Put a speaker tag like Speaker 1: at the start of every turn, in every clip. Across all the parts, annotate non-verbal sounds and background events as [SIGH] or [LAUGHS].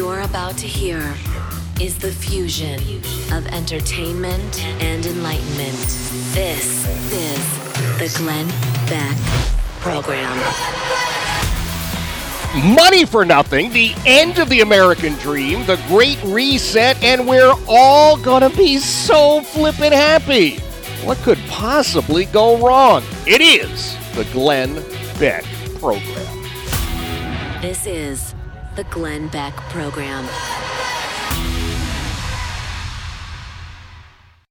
Speaker 1: you're about to hear is the fusion of entertainment and enlightenment. This is the Glenn Beck Program.
Speaker 2: Money for Nothing, the end of the American dream, the great reset, and we're all gonna be so flippin' happy. What could possibly go wrong? It is the Glenn Beck Program.
Speaker 1: This is the Glenn Beck Program.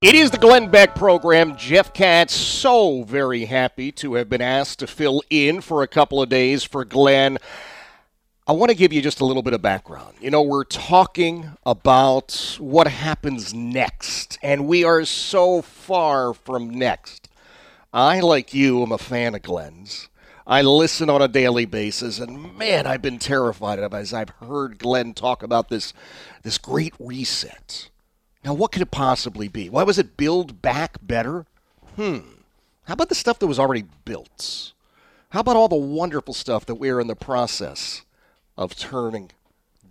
Speaker 2: It is the Glenn Beck program. Jeff Katz, so very happy to have been asked to fill in for a couple of days for Glenn. I want to give you just a little bit of background. You know, we're talking about what happens next, and we are so far from next. I, like you, am a fan of Glenn's. I listen on a daily basis, and man, I've been terrified of as I've heard Glenn talk about this, this great reset. Now, what could it possibly be? Why was it build back better? Hmm. How about the stuff that was already built? How about all the wonderful stuff that we're in the process of turning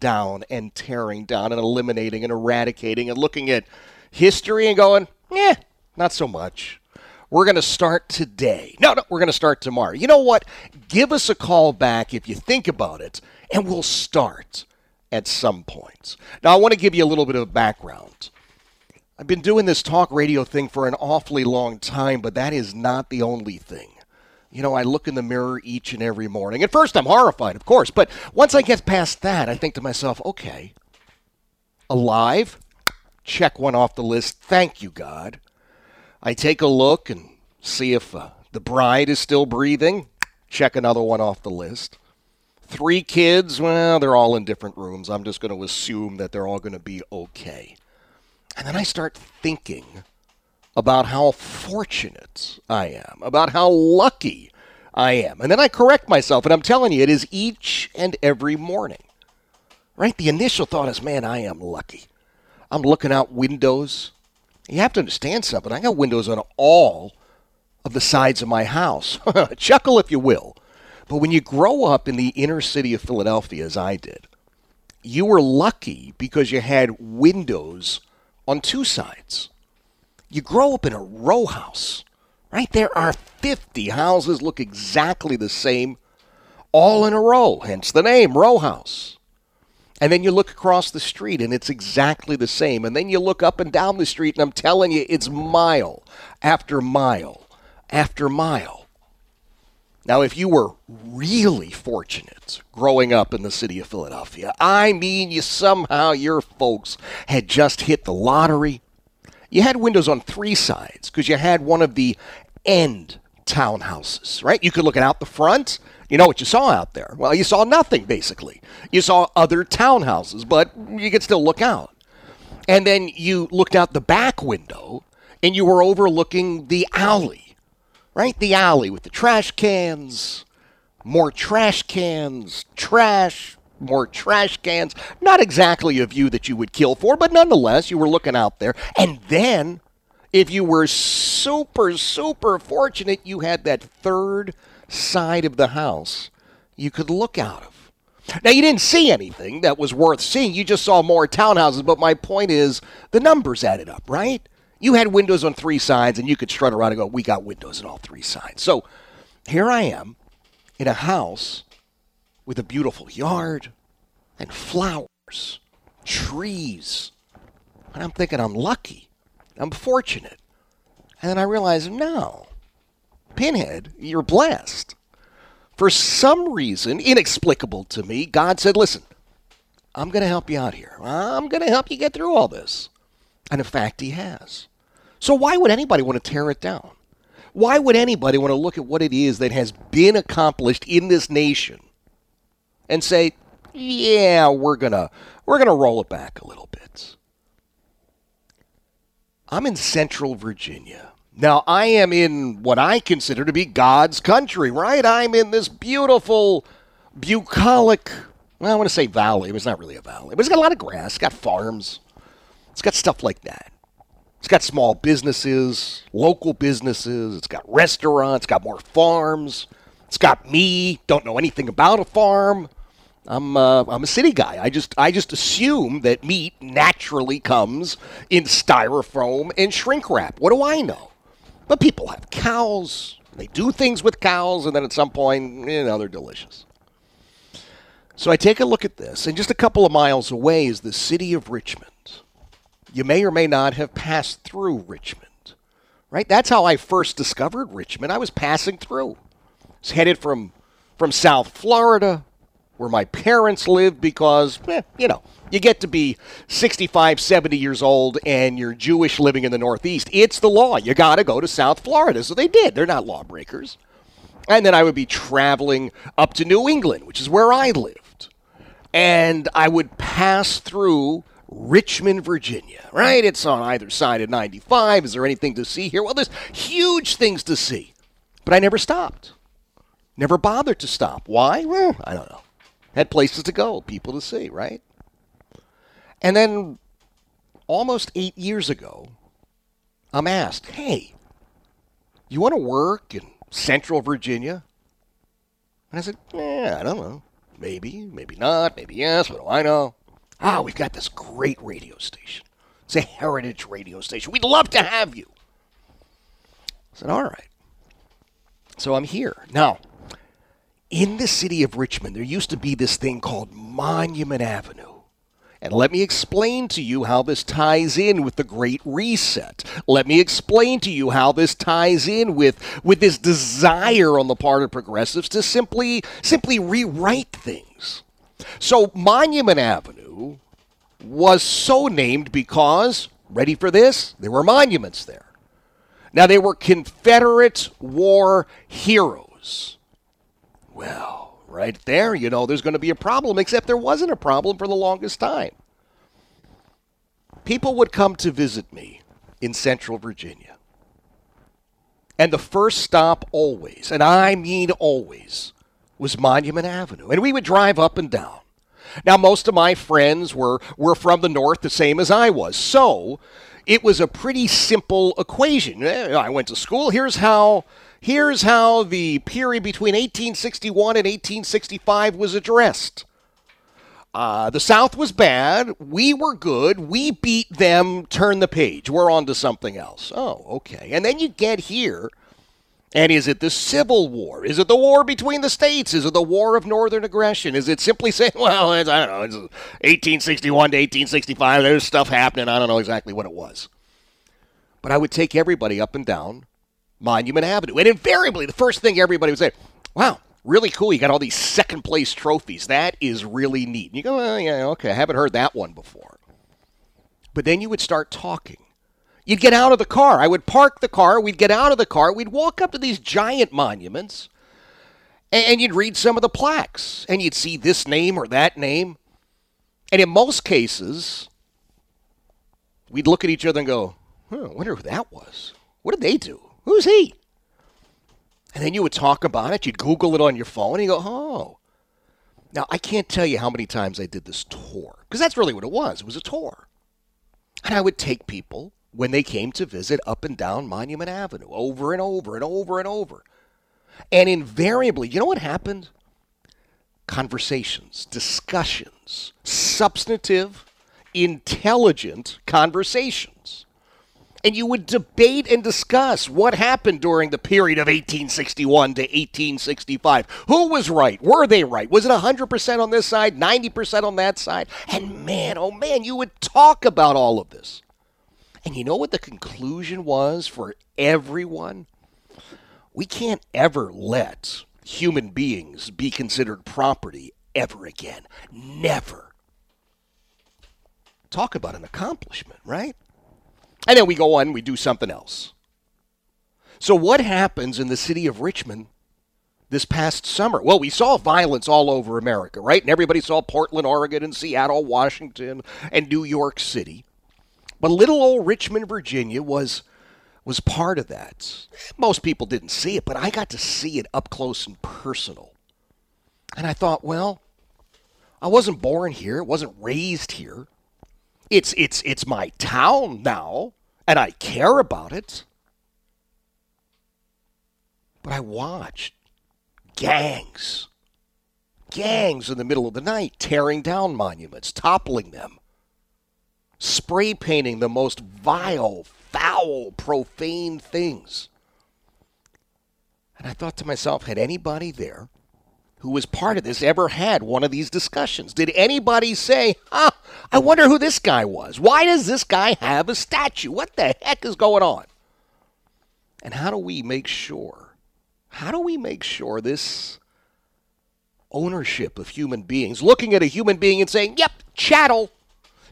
Speaker 2: down and tearing down and eliminating and eradicating and looking at history and going, eh, not so much. We're going to start today. No, no, we're going to start tomorrow. You know what? Give us a call back if you think about it, and we'll start at some point. Now, I want to give you a little bit of a background. I've been doing this talk radio thing for an awfully long time, but that is not the only thing. You know, I look in the mirror each and every morning. At first, I'm horrified, of course, but once I get past that, I think to myself, okay, alive, check one off the list. Thank you, God. I take a look and see if uh, the bride is still breathing. Check another one off the list. Three kids, well, they're all in different rooms. I'm just going to assume that they're all going to be okay. And then I start thinking about how fortunate I am, about how lucky I am. And then I correct myself, and I'm telling you, it is each and every morning. Right? The initial thought is, man, I am lucky. I'm looking out windows. You have to understand something. I got windows on all of the sides of my house. [LAUGHS] Chuckle if you will. But when you grow up in the inner city of Philadelphia, as I did, you were lucky because you had windows on two sides. You grow up in a row house, right? There are 50 houses look exactly the same, all in a row, hence the name row house. And then you look across the street and it's exactly the same. And then you look up and down the street and I'm telling you, it's mile after mile after mile. Now, if you were really fortunate growing up in the city of Philadelphia, I mean, you somehow, your folks had just hit the lottery. You had windows on three sides because you had one of the end townhouses, right? You could look out the front. You know what you saw out there? Well, you saw nothing, basically. You saw other townhouses, but you could still look out. And then you looked out the back window and you were overlooking the alley right? The alley with the trash cans, more trash cans, trash, more trash cans. Not exactly a view that you would kill for, but nonetheless, you were looking out there. And then, if you were super, super fortunate, you had that third side of the house you could look out of. Now, you didn't see anything that was worth seeing. You just saw more townhouses. But my point is, the numbers added up, right? You had windows on three sides, and you could strut around and go, We got windows on all three sides. So here I am in a house with a beautiful yard and flowers, trees. And I'm thinking, I'm lucky. I'm fortunate. And then I realize, no, Pinhead, you're blessed. For some reason, inexplicable to me, God said, Listen, I'm going to help you out here. I'm going to help you get through all this. And in fact, he has. So why would anybody want to tear it down? Why would anybody want to look at what it is that has been accomplished in this nation and say, "Yeah, we're going to we're going to roll it back a little bit." I'm in Central Virginia. Now, I am in what I consider to be God's country, right? I'm in this beautiful bucolic, well, I want to say valley, but it's not really a valley. But it's got a lot of grass, it's got farms. It's got stuff like that. It's got small businesses, local businesses. It's got restaurants. It's got more farms. It's got me. Don't know anything about a farm. I'm uh, I'm a city guy. I just I just assume that meat naturally comes in styrofoam and shrink wrap. What do I know? But people have cows. They do things with cows, and then at some point, you know, they're delicious. So I take a look at this, and just a couple of miles away is the city of Richmond. You may or may not have passed through Richmond, right? That's how I first discovered Richmond. I was passing through. I was headed from from South Florida where my parents lived because, eh, you know, you get to be 65, 70 years old and you're Jewish living in the Northeast. It's the law. You got to go to South Florida. So they did. They're not lawbreakers. And then I would be traveling up to New England, which is where I lived. And I would pass through Richmond, Virginia, right? It's on either side of 95. Is there anything to see here? Well, there's huge things to see. But I never stopped. Never bothered to stop. Why? Well, I don't know had places to go, people to see, right? And then almost eight years ago, I'm asked, hey, you want to work in Central Virginia? And I said, yeah, I don't know. Maybe, maybe not, maybe yes, what do I know? Ah, we've got this great radio station. It's a heritage radio station. We'd love to have you. I said, all right. So I'm here. Now, in the city of Richmond, there used to be this thing called Monument Avenue. And let me explain to you how this ties in with the Great Reset. Let me explain to you how this ties in with, with this desire on the part of progressives to simply simply rewrite things. So Monument Avenue was so named because, ready for this? There were monuments there. Now they were Confederate war heroes. Well, right there, you know, there's going to be a problem, except there wasn't a problem for the longest time. People would come to visit me in central Virginia. And the first stop always, and I mean always, was Monument Avenue. And we would drive up and down. Now, most of my friends were, were from the north, the same as I was. So it was a pretty simple equation. Eh, I went to school. Here's how Here's how the period between 1861 and 1865 was addressed. Uh, the South was bad. We were good. We beat them. Turn the page. We're on to something else. Oh, okay. And then you get here. And is it the Civil War? Is it the war between the states? Is it the war of northern aggression? Is it simply saying, [LAUGHS] well, I don't know, it's 1861 to 1865, there's stuff happening. I don't know exactly what it was. But I would take everybody up and down Monument Avenue. And invariably, the first thing everybody would say, wow, really cool. You got all these second place trophies. That is really neat. And you go, oh, yeah, okay, I haven't heard that one before. But then you would start talking. You'd get out of the car. I would park the car. We'd get out of the car. We'd walk up to these giant monuments and you'd read some of the plaques and you'd see this name or that name. And in most cases, we'd look at each other and go, huh, I wonder who that was. What did they do? Who's he? And then you would talk about it. You'd Google it on your phone and you go, oh. Now, I can't tell you how many times I did this tour, because that's really what it was. It was a tour. And I would take people when they came to visit up and down Monument Avenue over and over and over and over. And invariably, you know what happened? Conversations, discussions, substantive, intelligent conversations and you would debate and discuss what happened during the period of 1861 to 1865. Who was right? Were they right? Was it 100% on this side, 90% on that side? And man, oh man, you would talk about all of this. And you know what the conclusion was for everyone? We can't ever let human beings be considered property ever again. Never. Talk about an accomplishment, right? And then we go on and we do something else. So, what happens in the city of Richmond this past summer? Well, we saw violence all over America, right? And everybody saw Portland, Oregon, and Seattle, Washington, and New York City. But little old Richmond, Virginia was was part of that. Most people didn't see it, but I got to see it up close and personal. And I thought, well, I wasn't born here, wasn't raised here. It's it's it's my town now, and I care about it. But I watched gangs, gangs in the middle of the night tearing down monuments, toppling them, spray painting the most vile, foul, profane things. And I thought to myself, had anybody there who was part of this ever had one of these discussions? Did anybody say, huh, I wonder who this guy was? Why does this guy have a statue? What the heck is going on? And how do we make sure? How do we make sure this ownership of human beings, looking at a human being and saying, "Yep, chattel,"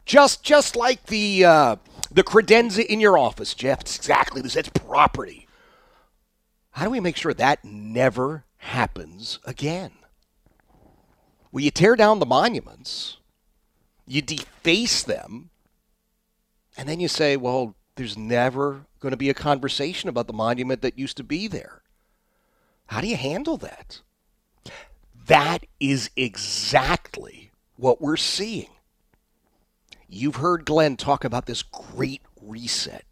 Speaker 2: just just like the uh, the credenza in your office, Jeff. It's exactly this. It's property. How do we make sure that never happens again? Well, you tear down the monuments, you deface them, and then you say, well, there's never going to be a conversation about the monument that used to be there. How do you handle that? That is exactly what we're seeing. You've heard Glenn talk about this great reset.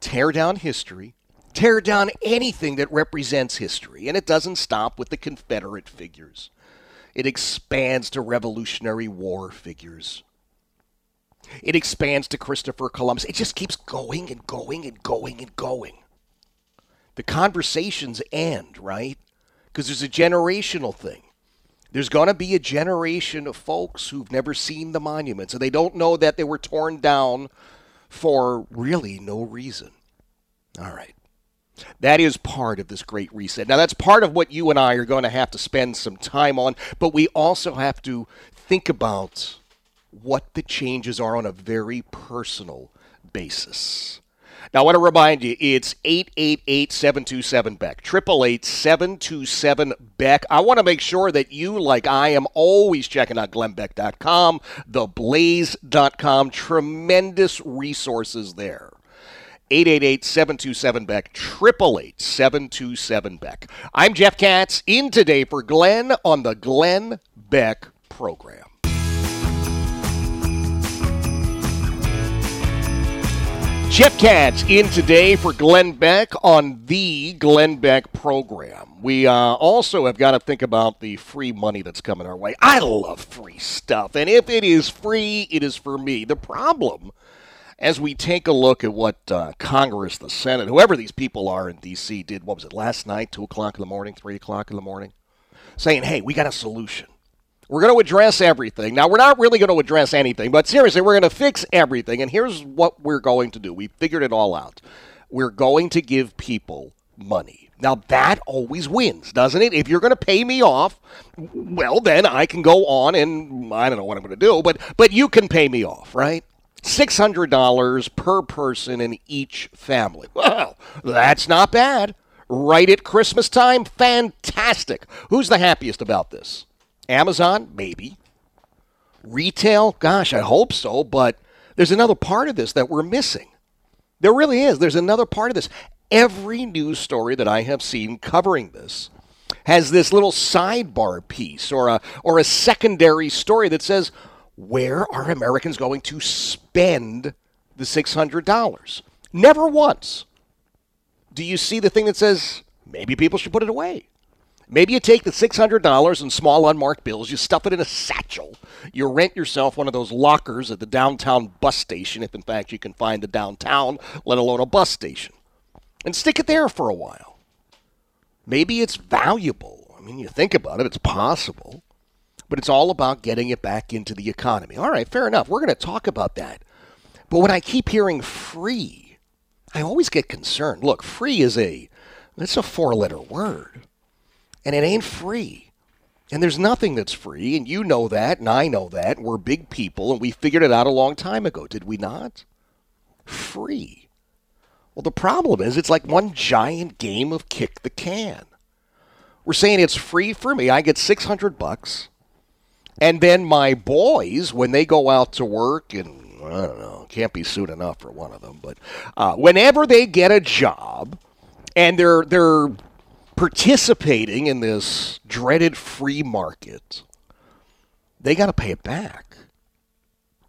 Speaker 2: Tear down history, tear down anything that represents history, and it doesn't stop with the Confederate figures. It expands to Revolutionary War figures. It expands to Christopher Columbus. It just keeps going and going and going and going. The conversations end, right? Because there's a generational thing. There's going to be a generation of folks who've never seen the monuments and they don't know that they were torn down for really no reason. All right. That is part of this great reset. Now, that's part of what you and I are going to have to spend some time on, but we also have to think about what the changes are on a very personal basis. Now, I want to remind you, it's 888 727 Beck, 888 727 Beck. I want to make sure that you, like I am, always checking out glennbeck.com, theblaze.com. Tremendous resources there. 888-727-BECK, 888-727-BECK. I'm Jeff Katz, in today for Glenn on the Glenn Beck program. Jeff Katz in today for Glenn Beck on the Glenn Beck program. We uh, also have got to think about the free money that's coming our way. I love free stuff, and if it is free, it is for me. The problem, as we take a look at what uh, Congress, the Senate, whoever these people are in D.C., did, what was it, last night, 2 o'clock in the morning, 3 o'clock in the morning, saying, hey, we got a solution. We're going to address everything. Now, we're not really going to address anything, but seriously, we're going to fix everything. And here's what we're going to do we figured it all out. We're going to give people money. Now, that always wins, doesn't it? If you're going to pay me off, well, then I can go on and I don't know what I'm going to do, but, but you can pay me off, right? $600 per person in each family. Well, that's not bad. Right at Christmas time? Fantastic. Who's the happiest about this? Amazon, maybe. Retail, gosh, I hope so, but there's another part of this that we're missing. There really is. There's another part of this. Every news story that I have seen covering this has this little sidebar piece or a or a secondary story that says where are Americans going to spend the $600? Never once. Do you see the thing that says maybe people should put it away? Maybe you take the $600 in small unmarked bills, you stuff it in a satchel, you rent yourself one of those lockers at the downtown bus station, if in fact you can find the downtown, let alone a bus station, and stick it there for a while. Maybe it's valuable. I mean, you think about it, it's possible. But it's all about getting it back into the economy. All right, fair enough. We're going to talk about that. But when I keep hearing free, I always get concerned. Look, free is a that's a four-letter word and it ain't free. And there's nothing that's free, and you know that, and I know that. We're big people, and we figured it out a long time ago, did we not? Free. Well, the problem is it's like one giant game of kick the can. We're saying it's free for me. I get 600 bucks. And then my boys, when they go out to work, and I don't know, can't be soon enough for one of them, but uh, whenever they get a job and they're they're participating in this dreaded free market, they got to pay it back.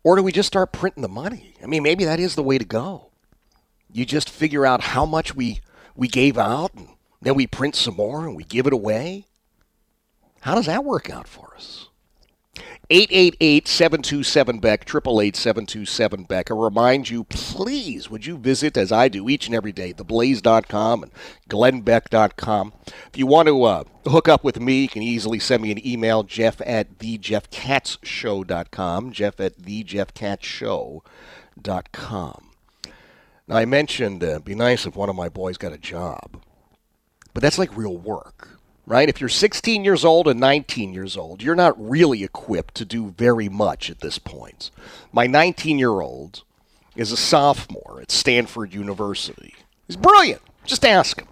Speaker 2: Or do we just start printing the money? I mean, maybe that is the way to go. You just figure out how much we, we gave out, and then we print some more and we give it away. How does that work out for us? 888-727-BECK, 888-727-BECK. I remind you, please, would you visit, as I do each and every day, theblaze.com and glennbeck.com. If you want to uh, hook up with me, you can easily send me an email, jeff at thejeffkatzshow.com, jeff at thejeffkatzshow.com. Now, I mentioned uh, it'd be nice if one of my boys got a job, but that's like real work right? If you're 16 years old and 19 years old, you're not really equipped to do very much at this point. My 19 year old is a sophomore at Stanford University. He's brilliant. Just ask him.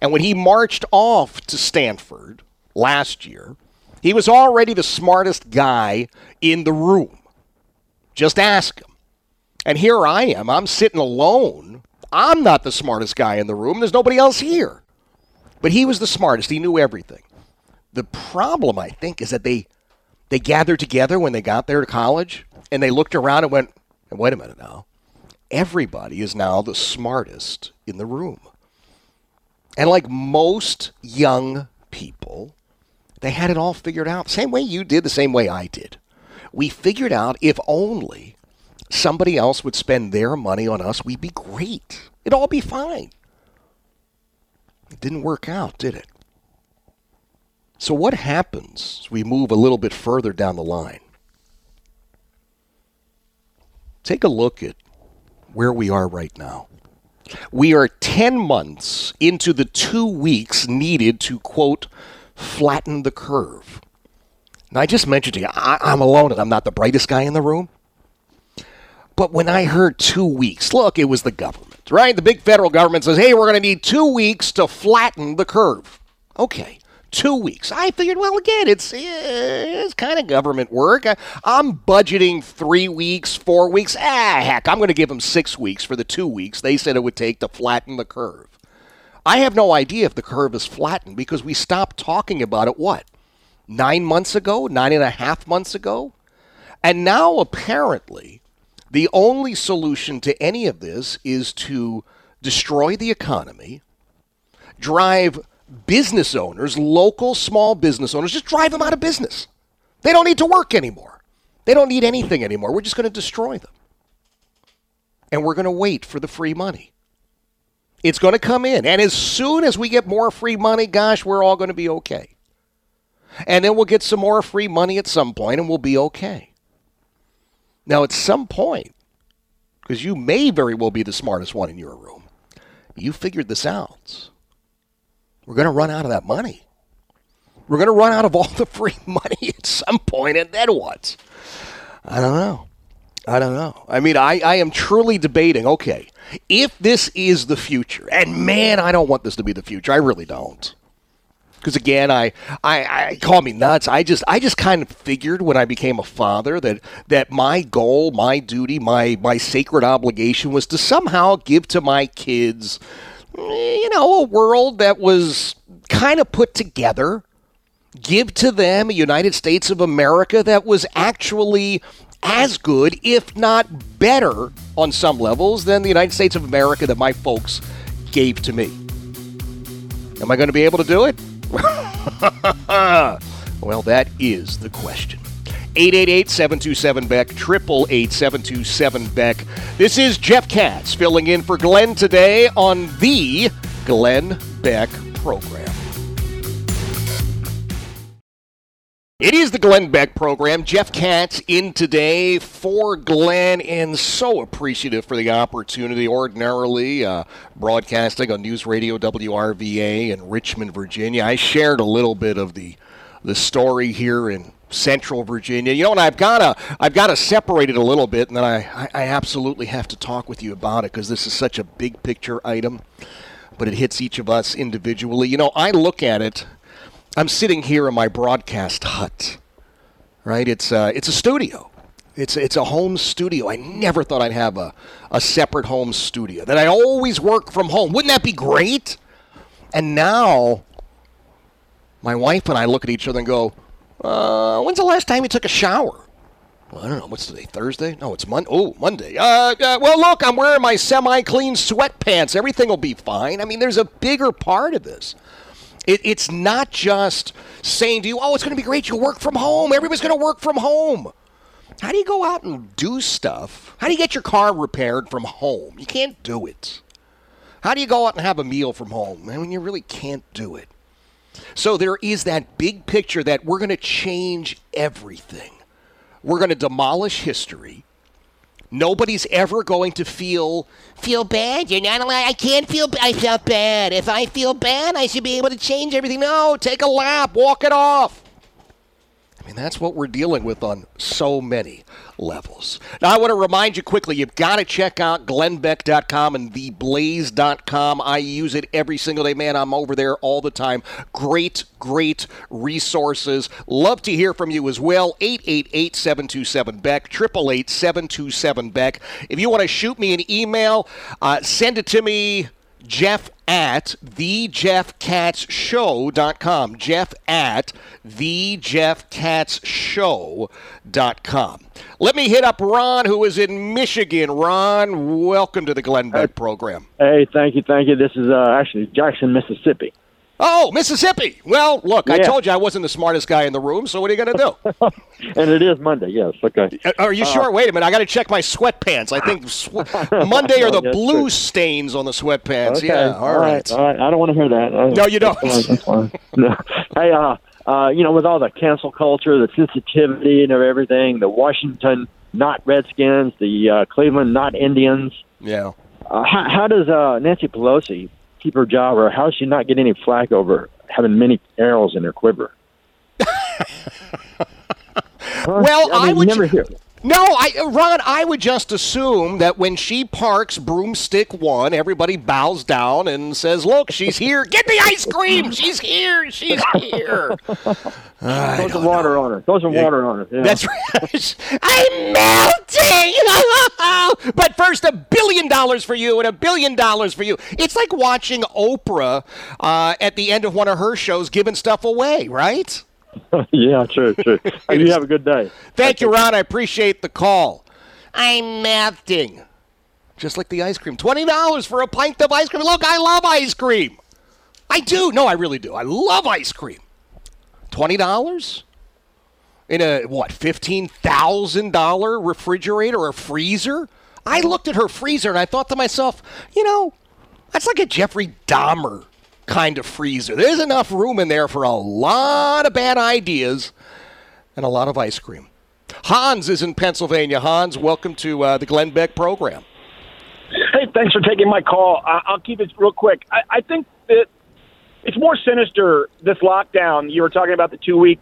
Speaker 2: And when he marched off to Stanford last year, he was already the smartest guy in the room. Just ask him. And here I am. I'm sitting alone. I'm not the smartest guy in the room. There's nobody else here. But he was the smartest. He knew everything. The problem, I think, is that they they gathered together when they got there to college and they looked around and went, wait a minute now. Everybody is now the smartest in the room. And like most young people, they had it all figured out. Same way you did, the same way I did. We figured out if only somebody else would spend their money on us, we'd be great. It'd all be fine. It didn't work out, did it? So, what happens we move a little bit further down the line? Take a look at where we are right now. We are 10 months into the two weeks needed to, quote, flatten the curve. Now, I just mentioned to you, I, am alone and I'm not the brightest guy in the room. But when I heard two weeks, look, it was the government right? The big federal government says, hey, we're going to need two weeks to flatten the curve. Okay, two weeks. I figured, well, again, it's, it's kind of government work. I, am budgeting three weeks, four weeks. Ah, heck, I'm going to give them six weeks for the two weeks they said it would take to flatten the curve. I have no idea if the curve is flattened because we stopped talking about it, what, nine months ago, nine and a half months ago? And now, apparently, the only solution to any of this is to destroy the economy, drive business owners, local small business owners, just drive them out of business. They don't need to work anymore. They don't need anything anymore. We're just going to destroy them. And we're going to wait for the free money. It's going to come in. And as soon as we get more free money, gosh, we're all going to be okay. And then we'll get some more free money at some point and we'll be okay. Now, at some point, because you may very well be the smartest one in your room, you figured this out. We're going to run out of that money. We're going to run out of all [LAUGHS] the free money at some point, and then what? I don't know. I don't know. I mean, I, I am truly debating okay, if this is the future, and man, I don't want this to be the future. I really don't because again, I, I, I call me nuts. I just, I just kind of figured when I became a father that that my goal, my duty, my my sacred obligation was to somehow give to my kids, you know, a world that was kind of put together. Give to them a United States of America that was actually as good, if not better, on some levels than the United States of America that my folks gave to me. Am I going to be able to do it? [LAUGHS] well, that is the question. 888 727 Beck, 888 727 Beck. This is Jeff Katz filling in for Glenn today on the Glenn Beck program. It is the Glenn Beck program. Jeff Katz in today for Glenn, and so appreciative for the opportunity. Ordinarily, uh, broadcasting on News Radio WRVA in Richmond, Virginia. I shared a little bit of the the story here in Central Virginia. You know, and I've got to I've got to separate it a little bit, and then I I, I absolutely have to talk with you about it because this is such a big picture item, but it hits each of us individually. You know, I look at it I'm sitting here in my broadcast hut, right? It's uh, it's a studio. It's it's a home studio. I never thought I'd have a, a separate home studio. That I always work from home. Wouldn't that be great? And now, my wife and I look at each other and go, uh, "When's the last time you took a shower?" Well, I don't know. What's today? Thursday? No, it's Monday. Oh, Monday. Uh, uh, well, look, I'm wearing my semi-clean sweatpants. Everything will be fine. I mean, there's a bigger part of this. It, it's not just saying to you, oh, it's going to be great. You'll work from home. Everybody's going to work from home. How do you go out and do stuff? How do you get your car repaired from home? You can't do it. How do you go out and have a meal from home? I mean, you really can't do it. So there is that big picture that we're going to change everything. We're going to demolish history. Nobody's ever going to feel feel bad. You're not allowed. I can't feel. I felt bad. If I feel bad, I should be able to change everything. No, take a lap, walk it off. I mean, that's what we're dealing with on so many levels. Now, I want to remind you quickly you've got to check out glennbeck.com and theblaze.com. I use it every single day. Man, I'm over there all the time. Great, great resources. Love to hear from you as well. 888 727 Beck, 888 727 Beck. If you want to shoot me an email, uh, send it to me Jeff at thejeffkatzshow.com. Jeff at thejeffkatzshow.com. Let me hit up Ron, who is in Michigan. Ron, welcome to the Glenn Beck program.
Speaker 3: Hey, thank you, thank you. This is uh, actually Jackson, Mississippi.
Speaker 2: Oh, Mississippi. Well, look, I told you I wasn't the smartest guy in the room, so what are you going to do? [LAUGHS]
Speaker 3: and it is Monday, yes. Okay.
Speaker 2: Uh, Are you
Speaker 3: Uh,
Speaker 2: sure? Wait a minute. I got to check my sweatpants. I think sw- [LAUGHS] Monday are the
Speaker 3: Yes,
Speaker 2: blue stains on the sweatpants.
Speaker 3: Okay.
Speaker 2: Yeah, all right.
Speaker 3: All right. I don't want to hear that.
Speaker 2: No, you don't.
Speaker 3: That's fine, that's fine. [LAUGHS] no. Hey, uh, uh, you know, with all the cancel culture, the sensitivity and everything, the Washington not Redskins, the uh, Cleveland not Indians.
Speaker 2: Yeah.
Speaker 3: Uh, how, how does uh, Nancy Pelosi keep her job, or how does she not get any flack over having many arrows in her quiver? [LAUGHS]
Speaker 2: Well, I
Speaker 3: mean, you
Speaker 2: would
Speaker 3: never hear.
Speaker 2: No, I, Ron, I would just assume that when she parks broomstick one, everybody bows down and says, "Look, she's here. Get the ice cream. She's here. She's here." [LAUGHS]
Speaker 3: Throw some water on her. Throw some water on her. Yeah.
Speaker 2: That's right. [LAUGHS] I'm melting. [LAUGHS] but first, a billion dollars for you and a billion dollars for you. It's like watching Oprah uh, at the end of one of her shows giving stuff away, right? [LAUGHS]
Speaker 3: yeah, true, true. Hey, you have a good day.
Speaker 2: Thank you, Ron. I appreciate the call. I'm melting. Just like the ice cream. $20 for a pint of ice cream. Look, I love ice cream. I do. No, I really do. I love ice cream. $20? In a, what, $15,000 refrigerator or freezer? I looked at her freezer and I thought to myself, you know, that's like a Jeffrey Dahmer kind of freezer. There's enough room in there for a lot of bad ideas and a lot of ice cream. Hans is in Pennsylvania. Hans, welcome to uh, the Glenn Beck program.
Speaker 4: Hey, thanks for taking my call. I'll keep it real quick. I, I think that it's more sinister this lockdown. You were talking about the two week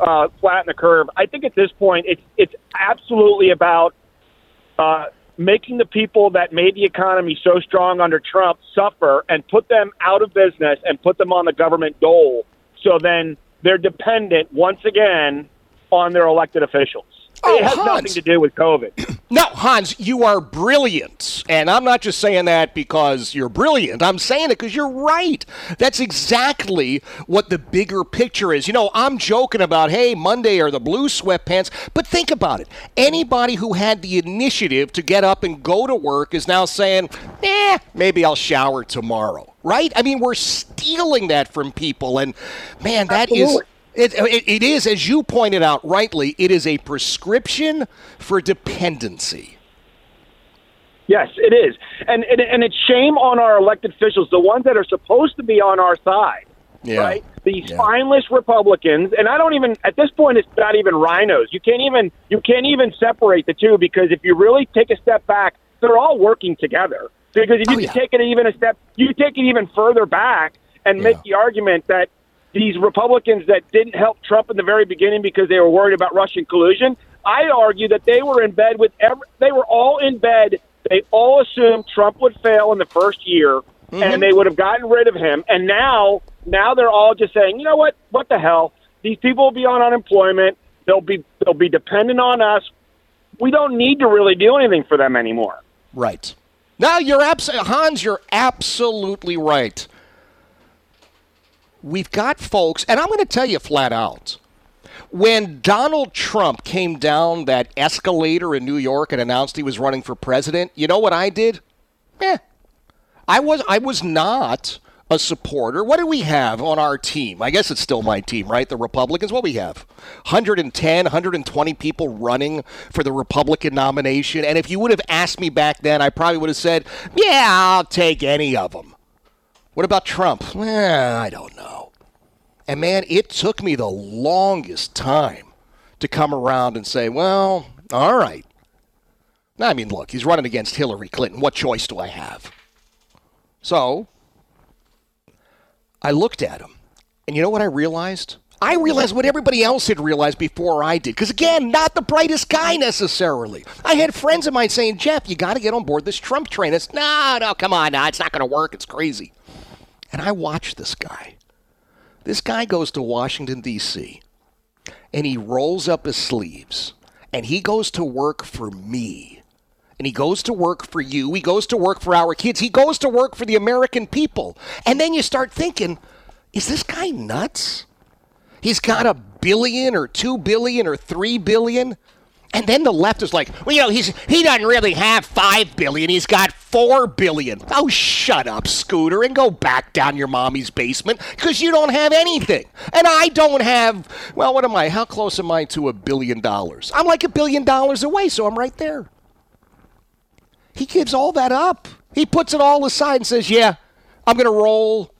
Speaker 4: uh, flatten the curve. I think at this point, it's it's absolutely about uh, making the people that made the economy so strong under Trump suffer and put them out of business and put them on the government dole. So then they're dependent once again on their elected officials.
Speaker 2: Oh,
Speaker 4: it has
Speaker 2: Hans.
Speaker 4: nothing to do with COVID. [CLEARS THROAT]
Speaker 2: No, Hans, you are brilliant. And I'm not just saying that because you're brilliant. I'm saying it because you're right. That's exactly what the bigger picture is. You know, I'm joking about, hey, Monday are the blue sweatpants, but think about it. Anybody who had the initiative to get up and go to work is now saying, eh, maybe I'll shower tomorrow. Right? I mean, we're stealing that from people. And man, that is. It, it, it is, as you pointed out rightly, it is a prescription for dependency.
Speaker 4: Yes, it is, and, and and it's shame on our elected officials, the ones that are supposed to be on our side,
Speaker 2: Yeah.
Speaker 4: right? These
Speaker 2: Yeah.
Speaker 4: spineless Republicans, and I don't even at this point it's not even RINOs. You can't even you can't even separate the two because if you really take a step back, they're all working together. Because if oh, you
Speaker 2: Oh, yeah.
Speaker 4: take it even a step, you take it even further back and make the argument that these Republicans that didn't help Trump in the very beginning because they were worried about Russian collusion. I argue that they were in bed with every, they were all in bed. They all assumed Trump would fail in the first year, and mm-hmm. they would have gotten rid of him. And now, now they're all just saying, you know what? What the hell? These people will be on unemployment. They'll be they'll be dependent on us. We don't need to really do anything for them anymore.
Speaker 2: Right. Now you're abs- Hans, you're absolutely right. We've got folks, and I'm going to tell you flat out. When Donald Trump came down that escalator in New York and announced he was running for president, you know what I did? Eh. I was I was not a supporter. What do we have on our team? I guess it's still my team, right? The Republicans. What we have? 110, 120 people running for the Republican nomination. And if you would have asked me back then, I probably would have said, yeah, I'll take any of them. What about Trump? Eh, I don't know. And man, it took me the longest time to come around and say, well, all right. I mean, look, he's running against Hillary Clinton. What choice do I have? So I looked at him, and you know what I realized? I realized what everybody else had realized before I did. Because again, not the brightest guy necessarily. I had friends of mine saying, Jeff, you got to get on board this Trump train. It's, no, no, come on, no, it's not going to work. It's crazy. And I watched this guy. This guy goes to Washington, D.C., and he rolls up his sleeves, and he goes to work for me. And he goes to work for you. He goes to work for our kids. He goes to work for the American people. And then you start thinking, is this guy nuts? He's got a billion or two billion or three billion. And then the left is like, well, you know, he's he doesn't really have five billion. He's got four billion. Oh, shut up, Scooter, and go back down your mommy's basement because you don't have anything, and I don't have. Well, what am I? How close am I to a billion dollars? I'm like a billion dollars away, so I'm right there. He gives all that up. He puts it all aside and says, "Yeah, I'm going to roll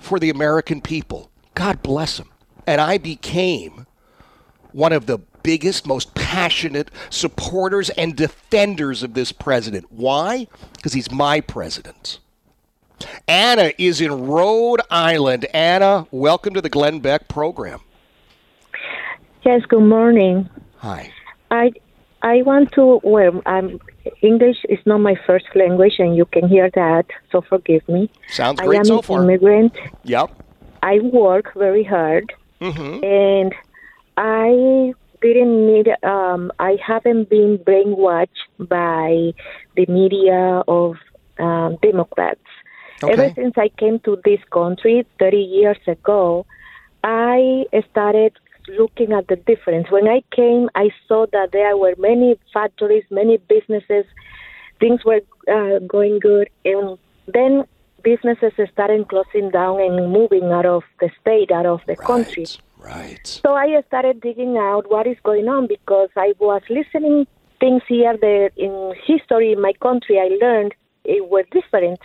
Speaker 2: for the American people." God bless him. And I became one of the biggest, most passionate supporters and defenders of this president. Why? Because he's my president. Anna is in Rhode Island. Anna, welcome to the Glenn Beck program.
Speaker 5: Yes, good morning.
Speaker 2: Hi.
Speaker 5: I I want to well, I'm English is not my first language and you can hear that, so forgive me.
Speaker 2: Sounds
Speaker 5: I
Speaker 2: great
Speaker 5: am
Speaker 2: so
Speaker 5: an
Speaker 2: far.
Speaker 5: immigrant.
Speaker 2: Yep.
Speaker 5: I work very hard
Speaker 2: Mm-hmm.
Speaker 5: and I didn't need um I haven't been brainwashed by the media of um, Democrats. Ever since I came to this country 30 years ago, I started looking at the difference. When I came, I saw that there were many factories, many businesses, things were uh, going good, and then businesses started closing down and moving out of the state, out of the country.
Speaker 2: Right.
Speaker 5: So I started digging out what is going on because I was listening things here that in history in my country I learned it was different.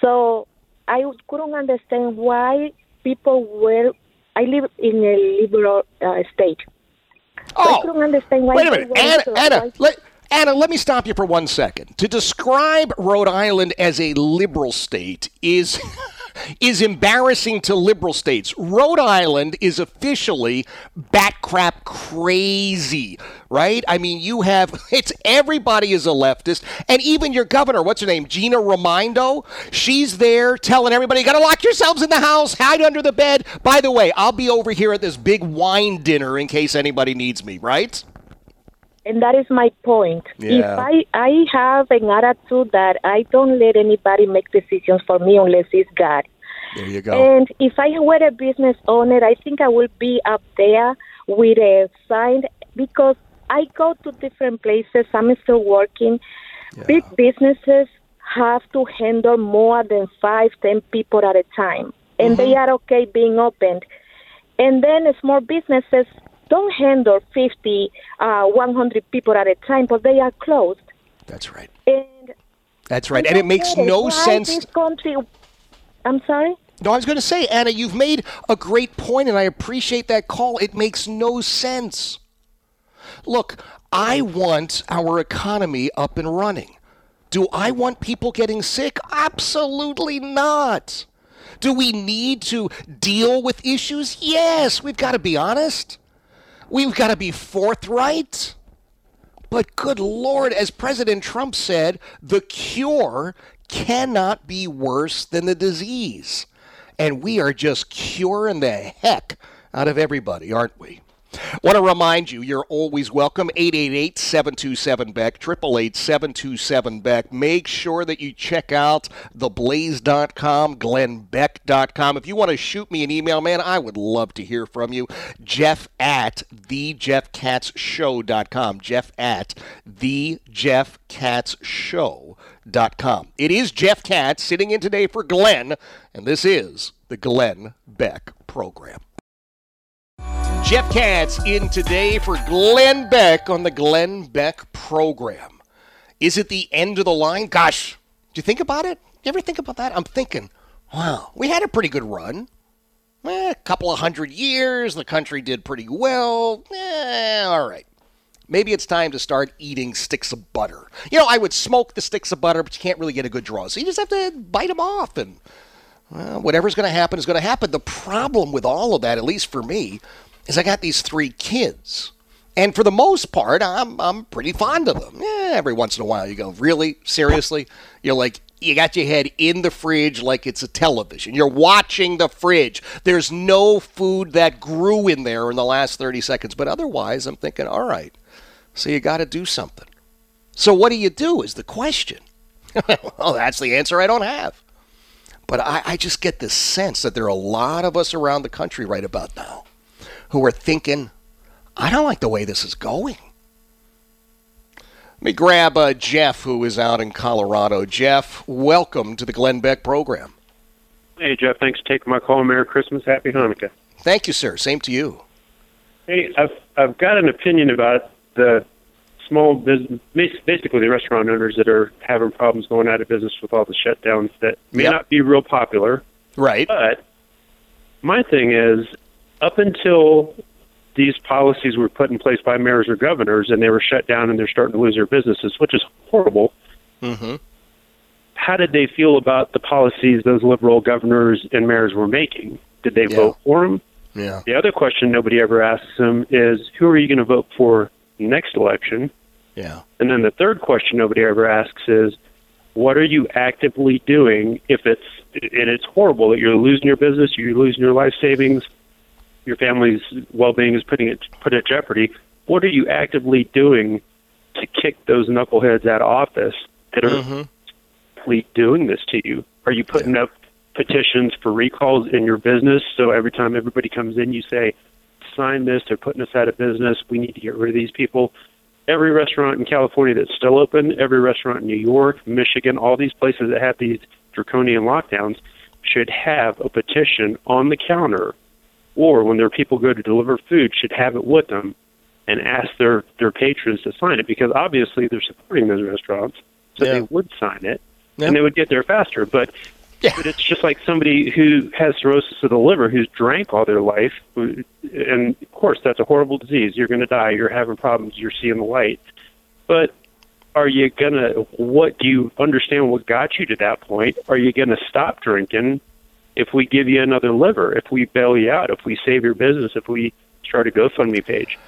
Speaker 5: So I couldn't understand why people were. I live in a liberal uh, state. So I
Speaker 2: Oh,
Speaker 5: couldn't understand why.
Speaker 2: wait a minute,
Speaker 5: were
Speaker 2: Anna.
Speaker 5: so-
Speaker 2: Anna, let, Anna, let me stop you for one second. To describe Rhode Island as a liberal state is [LAUGHS] is embarrassing to liberal states. Rhode Island is officially bat crap crazy, right? I mean, you have [LAUGHS] it's everybody is a leftist, and even your governor, what's her name, Gina Raimondo, she's there telling everybody, "You got to lock yourselves in the house, hide under the bed." By the way, I'll be over here at this big wine dinner in case anybody needs me, right?
Speaker 5: And that is my point.
Speaker 2: Yeah.
Speaker 5: If I, I have an attitude that I don't let anybody make decisions for me unless it's God.
Speaker 2: There you go.
Speaker 5: And if I were a business owner, I think I would be up there with a sign because I go to different places. I'm still working. Big businesses have to handle more than five, ten people at a time, and they mm-hmm. are okay being opened. And then small businesses don't handle 50, uh, 100 people at a time, but they are closed.
Speaker 2: That's right.
Speaker 5: And
Speaker 2: That's right. And it makes no
Speaker 5: why
Speaker 2: sense.
Speaker 5: This country, I'm sorry.
Speaker 2: No, I was going to say, Anna, you've made a great point, and I appreciate that call. It makes no sense. Look, I want our economy up and running. Do I want people getting sick? Absolutely not. Do we need to deal with issues? Yes, we've got to be honest. We've got to be forthright. But good Lord, as President Trump said, the cure cannot be worse than the disease. And we are just curing the heck out of everybody, aren't we? Want to remind you, you're always welcome. 888 727 Beck, 888 727 Beck. Make sure that you check out theblaze.com, glennbeck.com. If you want to shoot me an email, man, I would love to hear from you. Jeff at thejeffkatzshow.com. Jeff at thejeffkatzshow.com. It is Jeff Katz sitting in today for Glenn and this is the Glenn Beck Program. Jeff Katz in today for Glenn Beck on the Glenn Beck Program. Is it the end of the line? Gosh, do you think about it? You ever think about that? I'm thinking, wow, we had a pretty good run. Eh, a couple of hundred years, the country did pretty well. Eh, all right. Maybe it's time to start eating sticks of butter. You know, I would smoke the sticks of butter, but you can't really get a good draw. So you just have to bite them off and well, whatever's going to happen is going to happen. The problem with all of that, at least for me, is I got these three kids. And for the most part, I'm, I'm pretty fond of them. Yeah, every once in a while you go, really? Seriously? You're like, you got your head in the fridge like it's a television. You're watching the fridge. There's no food that grew in there in the last 30 seconds. But otherwise, I'm thinking, all right, so you got to do something. So what do you do is the question. [LAUGHS] well, that's the answer I don't have. But I, I just get this sense that there are a lot of us around the country right about now who are thinking, I don't like the way this is going. Let me grab uh, Jeff, who is out in Colorado. Jeff, welcome to the Glenn Beck program.
Speaker 6: Hey, Jeff. Thanks for taking my call. Merry Christmas. Happy Hanukkah.
Speaker 2: Thank you, sir. Same to you.
Speaker 6: Hey, I've I've got an opinion about the small business, basically the restaurant owners that are having problems going out of business with all the shutdowns that may
Speaker 2: Yep.
Speaker 6: not be real popular.
Speaker 2: Right.
Speaker 6: But my thing is, up until these policies were put in place by mayors or governors and they were shut down and they're starting to lose their businesses, which is horrible.
Speaker 2: Mm-hmm.
Speaker 6: How did they feel about the policies those liberal governors and mayors were making? Did they
Speaker 2: Yeah.
Speaker 6: vote for them?
Speaker 2: Yeah.
Speaker 6: The other question nobody ever asks them is, who are you going to vote for next election?
Speaker 2: Yeah.
Speaker 6: And then the third question nobody ever asks is, what are you actively doing if it's and it's horrible that you're losing your business, you're losing your life savings, your family's well-being is putting it put at jeopardy. What are you actively doing to kick those knuckleheads out of office that are
Speaker 2: Mhm.
Speaker 6: doing this to you? Are you putting up petitions for recalls in your business so every time everybody comes in you say, sign this, they're putting us out of business, we need to get rid of these people? Every restaurant in California that's still open, every restaurant in New York, Michigan, all these places that have these draconian lockdowns should have a petition on the counter or when their people go to deliver food should have it with them and ask their their patrons to sign it because obviously they're supporting those restaurants so
Speaker 2: Yeah.
Speaker 6: they would sign it
Speaker 2: Yeah.
Speaker 6: and they would get there faster but
Speaker 2: Yeah.
Speaker 6: but it's just like somebody who has cirrhosis of the liver who's drank all their life and of course that's a horrible disease. You're going to die. You're having problems. You're seeing the light. But are you going to what do you understand what got you to that point? Are you going to stop drinking if we give you another liver if we bail you out if we save your business if we start a gofundme page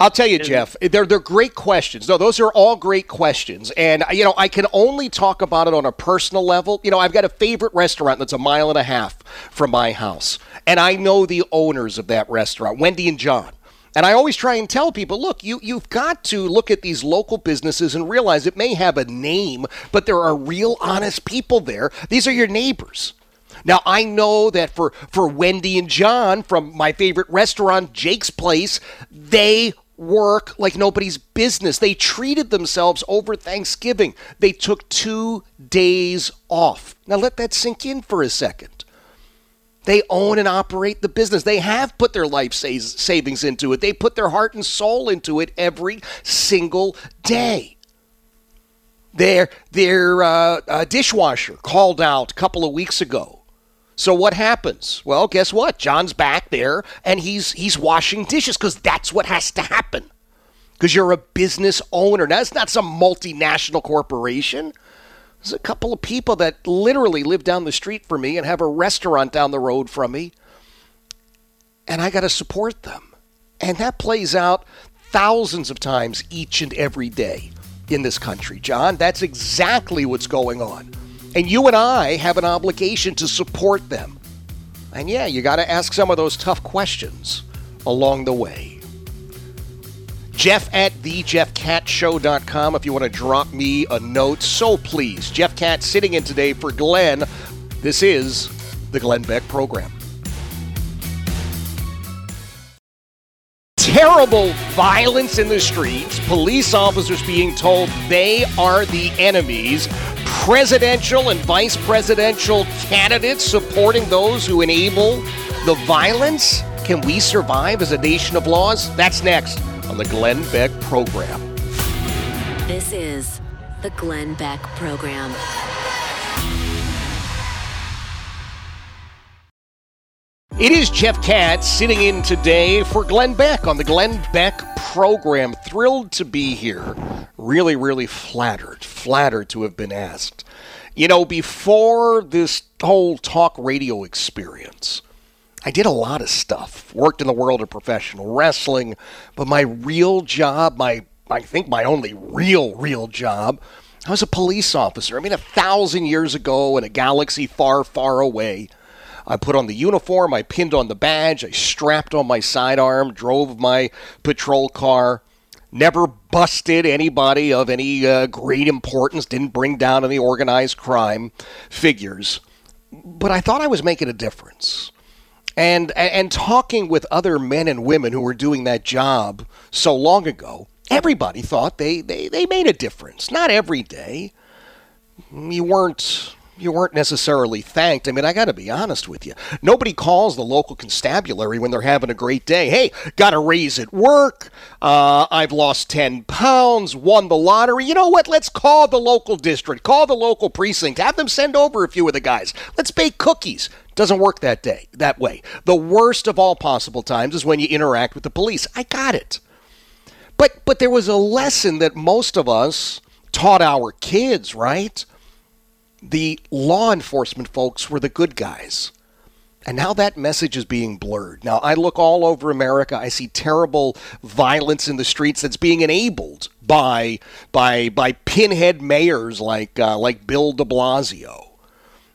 Speaker 2: I'll tell you, Jeff, they're, they're great questions. No, those are all great questions. And, you know, I can only talk about it on a personal level. You know, I've got a favorite restaurant that's a mile and a half from my house. And I know the owners of that restaurant, Wendy and John. And I always try and tell people, look, you, you've got to look at these local businesses and realize it may have a name, but there are real honest people there. These are your neighbors. Now I know that for for Wendy and John from my favorite restaurant, Jake's Place, they work like nobody's business. They treated themselves over Thanksgiving. They took 2 days off. Now let that sink in for a second. They own and operate the business. They have put their life savings into it. They put their heart and soul into it every single day. Their their uh, uh, dishwasher called out a couple of weeks ago. So what happens? Well, guess what? John's back there and he's he's washing dishes because that's what has to happen. Because you're a business owner. Now, it's not some multinational corporation. There's a couple of people that literally live down the street from me and have a restaurant down the road from me. And I got to support them. And that plays out thousands of times each and every day in this country, John. That's exactly what's going on. And you and I have an obligation to support them. And yeah, you got to ask some of those tough questions along the way. Jeff at thejeffkatzshow.com if you want to drop me a note. So please, Jeff Katz sitting in today for Glenn. This is the Glenn Beck program. Terrible violence in the streets, police officers being told they are the enemies, presidential and vice presidential candidates supporting those who enable the violence? Can we survive as a nation of laws? That's next on the Glenn Beck program.
Speaker 1: This is the Glenn Beck program.
Speaker 2: It is Jeff Katz sitting in today for Glenn Beck on the Glenn Beck program. Thrilled to be here. Really, really flattered. Flattered to have been asked. You know, before this whole talk radio experience, I did a lot of stuff. Worked in the world of professional wrestling, but my real job, my I think my only real, real job, I was a police officer. I mean, a thousand years ago in a galaxy far, far away. I put on the uniform, I pinned on the badge, I strapped on my sidearm, drove my patrol car. Never busted anybody of any uh, great importance, didn't bring down any organized crime figures. But I thought I was making a difference. And, and talking with other men and women who were doing that job so long ago, everybody thought they, they, they made a difference. Not every day. You weren't you weren't necessarily thanked. I mean, I got to be honest with you. Nobody calls the local constabulary when they're having a great day. Hey, got a raise at work. Uh, I've lost 10 pounds, won the lottery. You know what? Let's call the local district, call the local precinct, have them send over a few of the guys. Let's bake cookies. Doesn't work that day, that way. The worst of all possible times is when you interact with the police. I got it. But but there was a lesson that most of us taught our kids, right? The law enforcement folks were the good guys. And now that message is being blurred. Now, I look all over America. I see terrible violence in the streets that's being enabled by by by pinhead mayors like uh, like Bill De Blasio.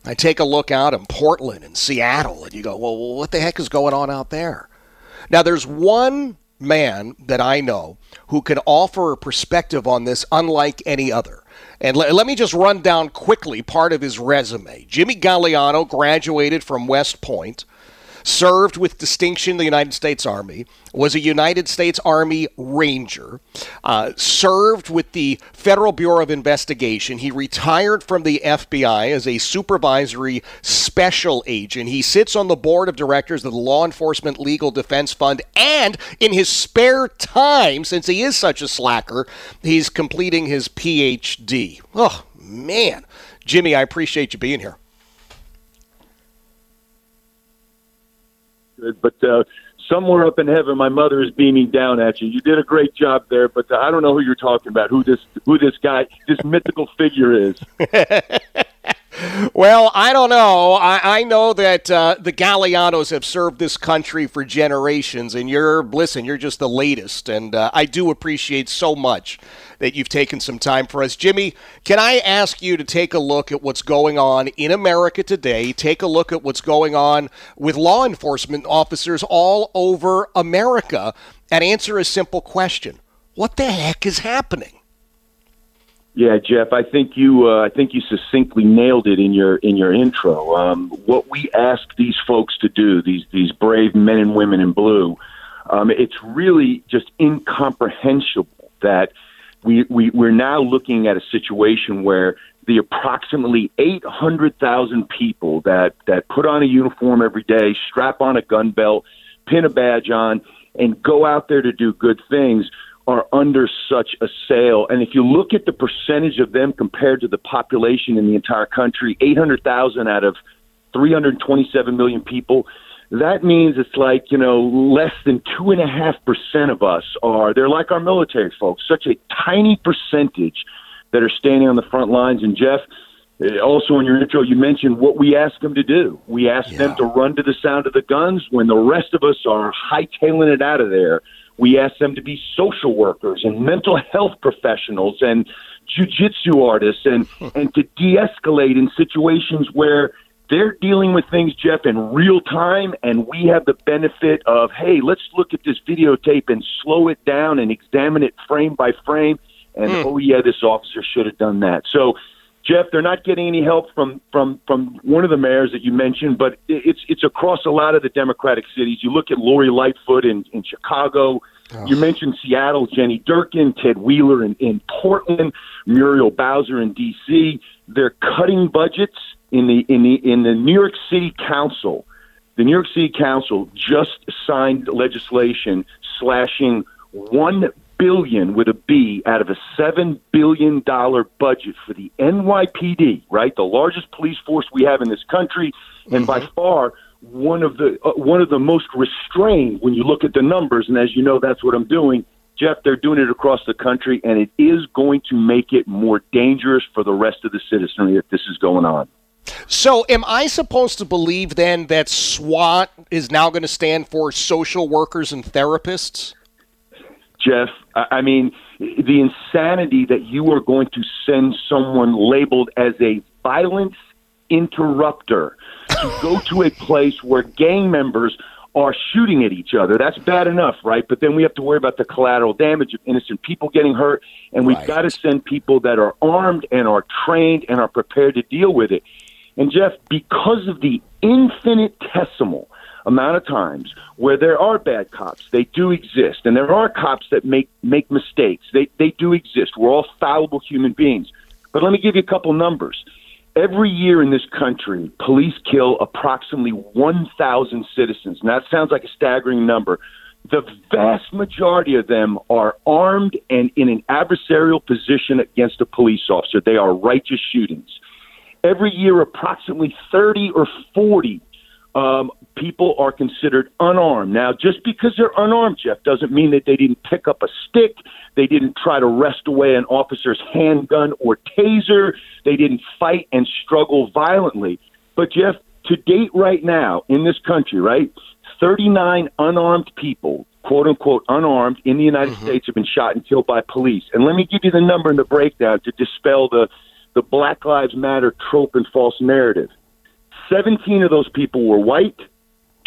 Speaker 2: I take a look out in Portland and Seattle, and you go, "Well, what the heck is going on out there?" Now, there's one man that I know who can offer a perspective on this unlike any other. And let, let me just run down quickly part of his resume. Jimmy Gagliano graduated from West Point served with distinction in the United States Army, was a United States Army Ranger, uh, served with the Federal Bureau of Investigation. He retired from the FBI as a supervisory special agent. He sits on the board of directors of the Law Enforcement Legal Defense Fund, and in his spare time, since he is such a slacker, he's completing his PhD. Oh, man. Jimmy, I appreciate you being here.
Speaker 7: Good. But uh, somewhere up in heaven, my mother is beaming down at you. You did a great job there, but uh, I don't know who you're talking about. Who this who this guy, this mythical figure is? [LAUGHS]
Speaker 2: well, I don't know. I, I know that uh, the Gaglianos have served this country for generations, and you're, listen, you're just the latest. And uh, I do appreciate so much that you've taken some time for us. Jimmy, can I ask you to take a look at what's going on in America today? Take a look at what's going on with law enforcement officers all over America and answer a simple question What the heck is happening?
Speaker 7: Yeah, Jeff, I think you uh, I think you succinctly nailed it in your in your intro. Um, what we ask these folks to do, these these brave men and women in blue, um, it's really just incomprehensible that we, we we're now looking at a situation where the approximately 800,000 people that that put on a uniform every day, strap on a gun belt, pin a badge on, and go out there to do good things are under such a sale. And if you look at the percentage of them compared to the population in the entire country, 800,000 out of 327 million people, that means it's like, you know, less than 2.5% of us are, they're like our military folks, such a tiny percentage that are standing on the front lines. And Jeff, eh, also in your intro, you mentioned what we ask them to do. We ask yeah. them to run to the sound of the guns when the rest of us are hightailing it out of there we ask them to be social workers and mental [LAUGHS] health professionals and jujitsu artists and, [LAUGHS] and to de escalate in situations where they're dealing with things, Jeff, in real time, and we have the benefit of, hey, let's look at this videotape and slow it down and examine it frame by frame. And mm. oh, yeah, this officer should have done that. So, Jeff, they're not getting any help from from from one of the mayors that you mentioned, but it's it's across a lot of the Democratic cities. You look at Lori Lightfoot in in Chicago. Oh. You mentioned Seattle, Jenny Durkan, Ted Wheeler in, in Portland, Muriel Bowser in D.C. They're cutting budgets in the in the in the New York City Council. The New York City Council just signed legislation slashing one billion with a B out of a seven billion dollar budget for the NYPD, right? The largest police force we have in this country, and mm-hmm. by far one of the uh, one of the most restrained when you look at the numbers. And as you know, that's what I'm doing. Jeff, they're doing it across the country, and it is going to make it more dangerous for the rest of the citizenry if this is going on.
Speaker 2: So, am I supposed to believe then that SWAT is now going to stand for social workers and therapists?
Speaker 7: Jeff, I mean, the insanity that you are going to send someone labeled as a violence interrupter to go to a place where gang members are shooting at each other. That's bad enough, right? But then we have to worry about the collateral damage of innocent people getting hurt, and we've right. got to send people that are armed and are trained and are prepared to deal with it. And Jeff, because of the infinitesimal amount of times where there are bad cops, they do exist, and there are cops that make make mistakes. They they do exist. We're all fallible human beings. But let me give you a couple numbers. Every year in this country, police kill approximately 1,000 citizens. And that sounds like a staggering number. The vast majority of them are armed and in an adversarial position against a police officer. They are righteous shootings. Every year, approximately 30 or 40 um, people are considered unarmed. Now, just because they're unarmed, Jeff, doesn't mean that they didn't pick up a stick, they didn't try to wrest away an officer's handgun or taser, they didn't fight and struggle violently. But, Jeff, to date right now in this country, right, 39 unarmed people, quote unquote, unarmed in the United mm-hmm. States have been shot and killed by police. And let me give you the number and the breakdown to dispel the, the Black Lives Matter trope and false narrative. 17 of those people were white,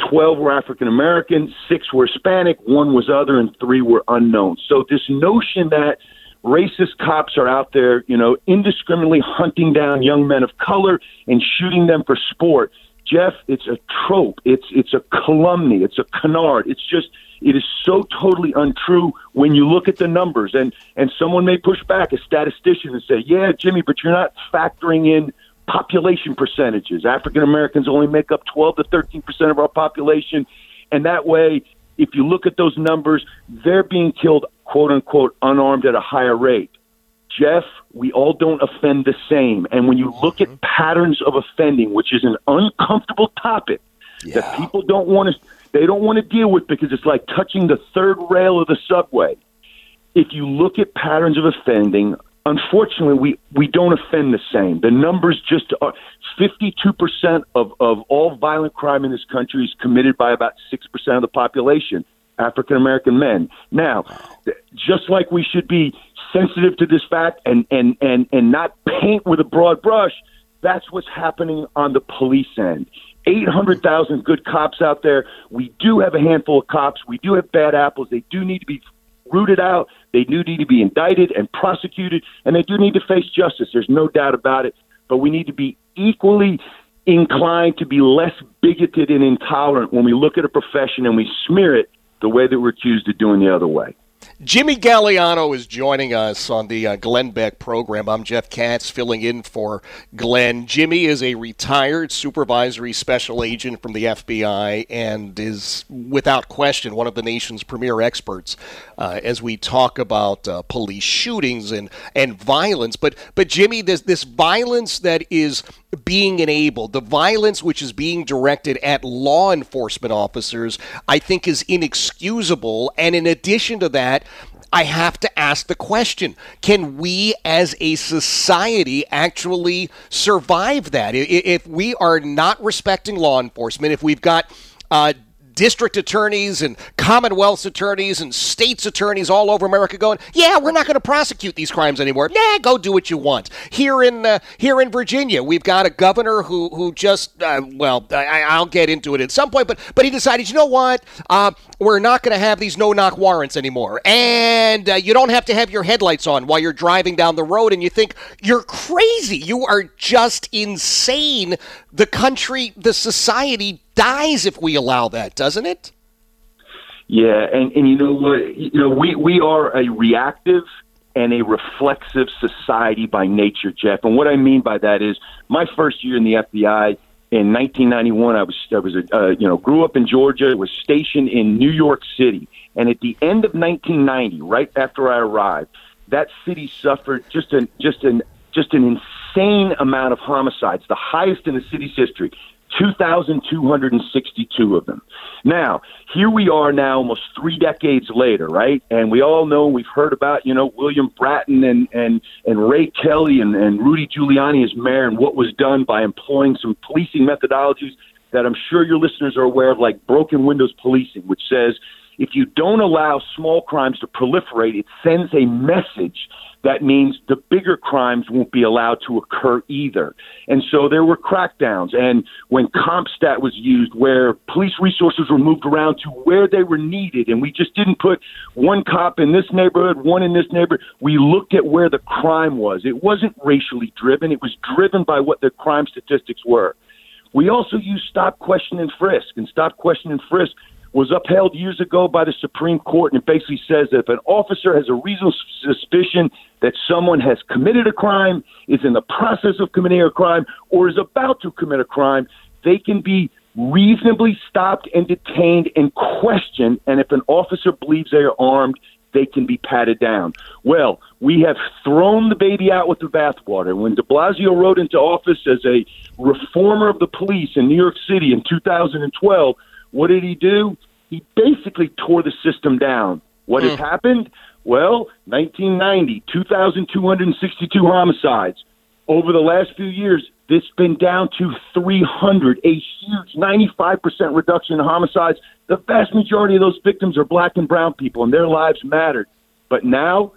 Speaker 7: 12 were African American, six were Hispanic, one was other, and three were unknown. So this notion that racist cops are out there, you know, indiscriminately hunting down young men of color and shooting them for sport, Jeff, it's a trope. It's it's a calumny. It's a canard. It's just it is so totally untrue when you look at the numbers. And and someone may push back, a statistician, and say, "Yeah, Jimmy, but you're not factoring in population percentages. African Americans only make up 12 to 13 percent of our population, and that way, if you look at those numbers, they're being killed, quote unquote, unarmed at a higher rate. Jeff, we all don't offend the same. And when you look at mm-hmm. patterns of offending, which is an uncomfortable topic yeah. that people don't want to they don't want to deal with because it's like touching the third rail of the subway. If you look at patterns of offending, unfortunately, we, we don't offend the same. The numbers just are 52% of, of all violent crime in this country is committed by about 6% of the population, African American men. Now, just like we should be sensitive to this fact and, and, and, and not paint with a broad brush, that's what's happening on the police end. 800,000 good cops out there. We do have a handful of cops. We do have bad apples. They do need to be rooted out. They do need to be indicted and prosecuted, and they do need to face justice. There's no doubt about it. But we need to be equally inclined to be less bigoted and intolerant when we look at a profession and we smear it the way that we're accused of doing the other way.
Speaker 2: Jimmy Gagliano is joining us on the uh, Glenn Beck program. I'm Jeff Katz filling in for Glenn. Jimmy is a retired supervisory special agent from the FBI and is, without question, one of the nation's premier experts uh, as we talk about uh, police shootings and, and violence. But, but Jimmy, this, this violence that is being enabled, the violence which is being directed at law enforcement officers, I think is inexcusable. And in addition to that, I have to ask the question can we as a society actually survive that? If we are not respecting law enforcement, if we've got uh, district attorneys and Commonwealth's attorneys and states attorneys all over America going, yeah, we're not going to prosecute these crimes anymore. Nah, go do what you want. Here in uh, here in Virginia, we've got a governor who who just uh, well, I, will get into it at some point, but but he decided, you know what, uh, we're not going to have these no knock warrants anymore, and uh, you don't have to have your headlights on while you're driving down the road, and you think you're crazy, you are just insane. The country, the society dies if we allow that, doesn't it?
Speaker 7: Yeah, and, and you know what? You know, we, we are a reactive and a reflexive society by nature, Jeff. And what I mean by that is my first year in the FBI in 1991, I was I was a, uh, you know grew up in Georgia, was stationed in New York City, and at the end of 1990, right after I arrived, that city suffered just an just an just an insane amount of homicides, the highest in the city's history. 2,262 of them. Now, here we are now almost three decades later, right? And we all know, we've heard about, you know, William Bratton and, and, and Ray Kelly and, and Rudy Giuliani as mayor and what was done by employing some policing methodologies that I'm sure your listeners are aware of, like broken windows policing, which says if you don't allow small crimes to proliferate, it sends a message that means the bigger crimes won't be allowed to occur either. And so there were crackdowns. And when CompStat was used, where police resources were moved around to where they were needed, and we just didn't put one cop in this neighborhood, one in this neighborhood, we looked at where the crime was. It wasn't racially driven, it was driven by what the crime statistics were. We also used stop, question, and frisk. And stop, question, and frisk was upheld years ago by the Supreme Court, and it basically says that if an officer has a reasonable suspicion that someone has committed a crime, is in the process of committing a crime, or is about to commit a crime, they can be reasonably stopped and detained and questioned. And if an officer believes they are armed, they can be patted down. Well, we have thrown the baby out with the bathwater. When de Blasio rode into office as a reformer of the police in New York City in 2012, what did he do? He basically tore the system down. What mm. has happened? Well, 1990, 2,262 homicides. Over the last few years, it's been down to 300, a huge 95% reduction in homicides. The vast majority of those victims are black and brown people, and their lives mattered. But now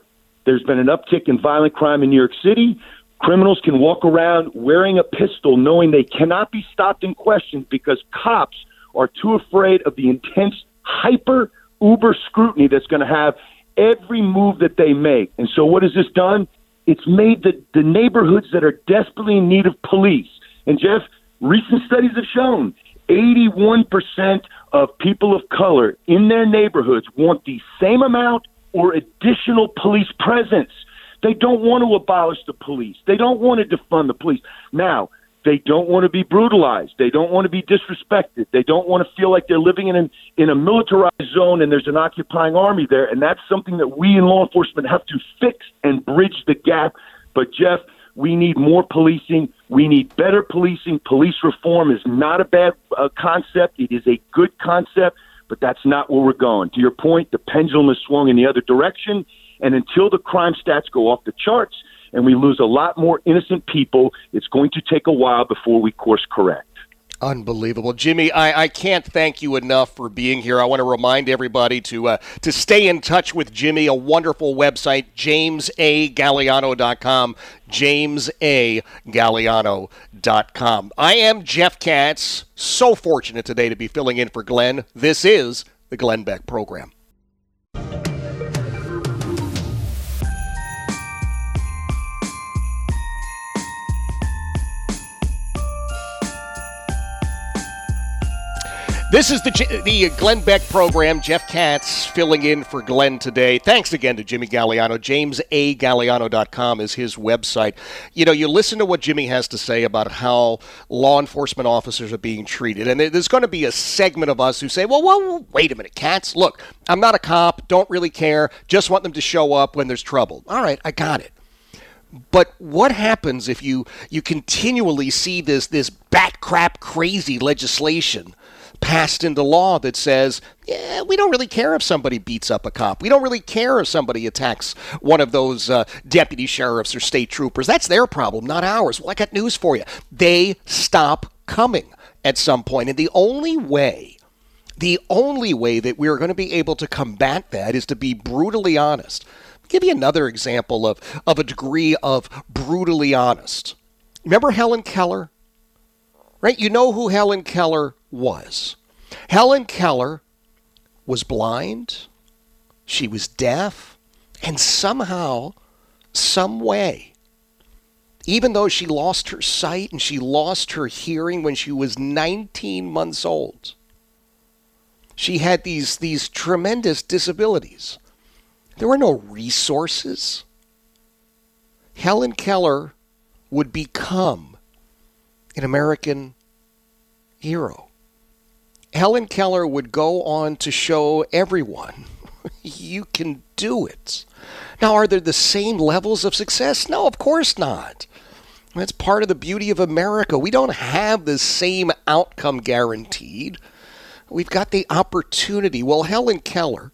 Speaker 7: there's been an uptick in violent crime in New York City. Criminals can walk around wearing a pistol knowing they cannot be stopped and questioned because cops are too afraid of the intense, hyper, uber scrutiny that's going to have every move that they make. And so, what has this done? It's made the, the neighborhoods that are desperately in need of police. And, Jeff, recent studies have shown 81% of people of color in their neighborhoods want the same amount or additional police presence. They don't want to abolish the police. They don't want to defund the police. Now, they don't want to be brutalized. They don't want to be disrespected. They don't want to feel like they're living in an, in a militarized zone and there's an occupying army there. And that's something that we in law enforcement have to fix and bridge the gap. But Jeff, we need more policing. We need better policing. Police reform is not a bad uh, concept. It is a good concept, but that's not where we're going. To your point, the pendulum has swung in the other direction. And until the crime stats go off the charts, and we lose a lot more innocent people. It's going to take a while before we course correct.
Speaker 2: Unbelievable, Jimmy! I, I can't thank you enough for being here. I want to remind everybody to uh, to stay in touch with Jimmy. A wonderful website, jamesagagliano.com. Jamesagagliano.com. I am Jeff Katz. So fortunate today to be filling in for Glenn. This is the Glenn Beck program. This is the the Glenn Beck program. Jeff Katz filling in for Glenn today. Thanks again to Jimmy Gagliano. JamesAGagliano.com is his website. You know, you listen to what Jimmy has to say about how law enforcement officers are being treated, and there's going to be a segment of us who say, "Well, well, wait a minute, Katz. Look, I'm not a cop. Don't really care. Just want them to show up when there's trouble." All right, I got it. But what happens if you you continually see this this bat crap crazy legislation? Passed into law that says, yeah, we don't really care if somebody beats up a cop. We don't really care if somebody attacks one of those uh, deputy sheriffs or state troopers. That's their problem, not ours. Well, I got news for you. They stop coming at some point. And the only way The only way that we're going to be able to combat that is to be brutally honest. Give you another example of, of a degree of brutally honest. Remember Helen Keller? Right? You know who Helen Keller was. Helen Keller was blind, she was deaf, and somehow, some way, even though she lost her sight and she lost her hearing when she was 19 months old, she had these, these tremendous disabilities. There were no resources. Helen Keller would become an American hero. Helen Keller would go on to show everyone [LAUGHS] you can do it. Now, are there the same levels of success? No, of course not. That's part of the beauty of America. We don't have the same outcome guaranteed. We've got the opportunity. Well, Helen Keller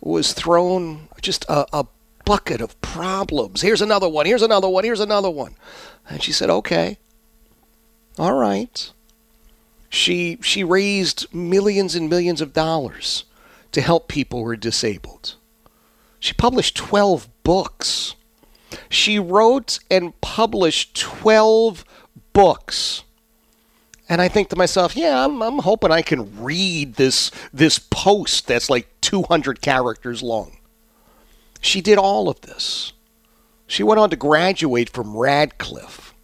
Speaker 2: was thrown just a, a bucket of problems. Here's another one. Here's another one. Here's another one. And she said, okay. All right. She, she raised millions and millions of dollars to help people who are disabled. She published 12 books. She wrote and published 12 books. And I think to myself, yeah, I'm, I'm hoping I can read this, this post that's like 200 characters long. She did all of this. She went on to graduate from Radcliffe.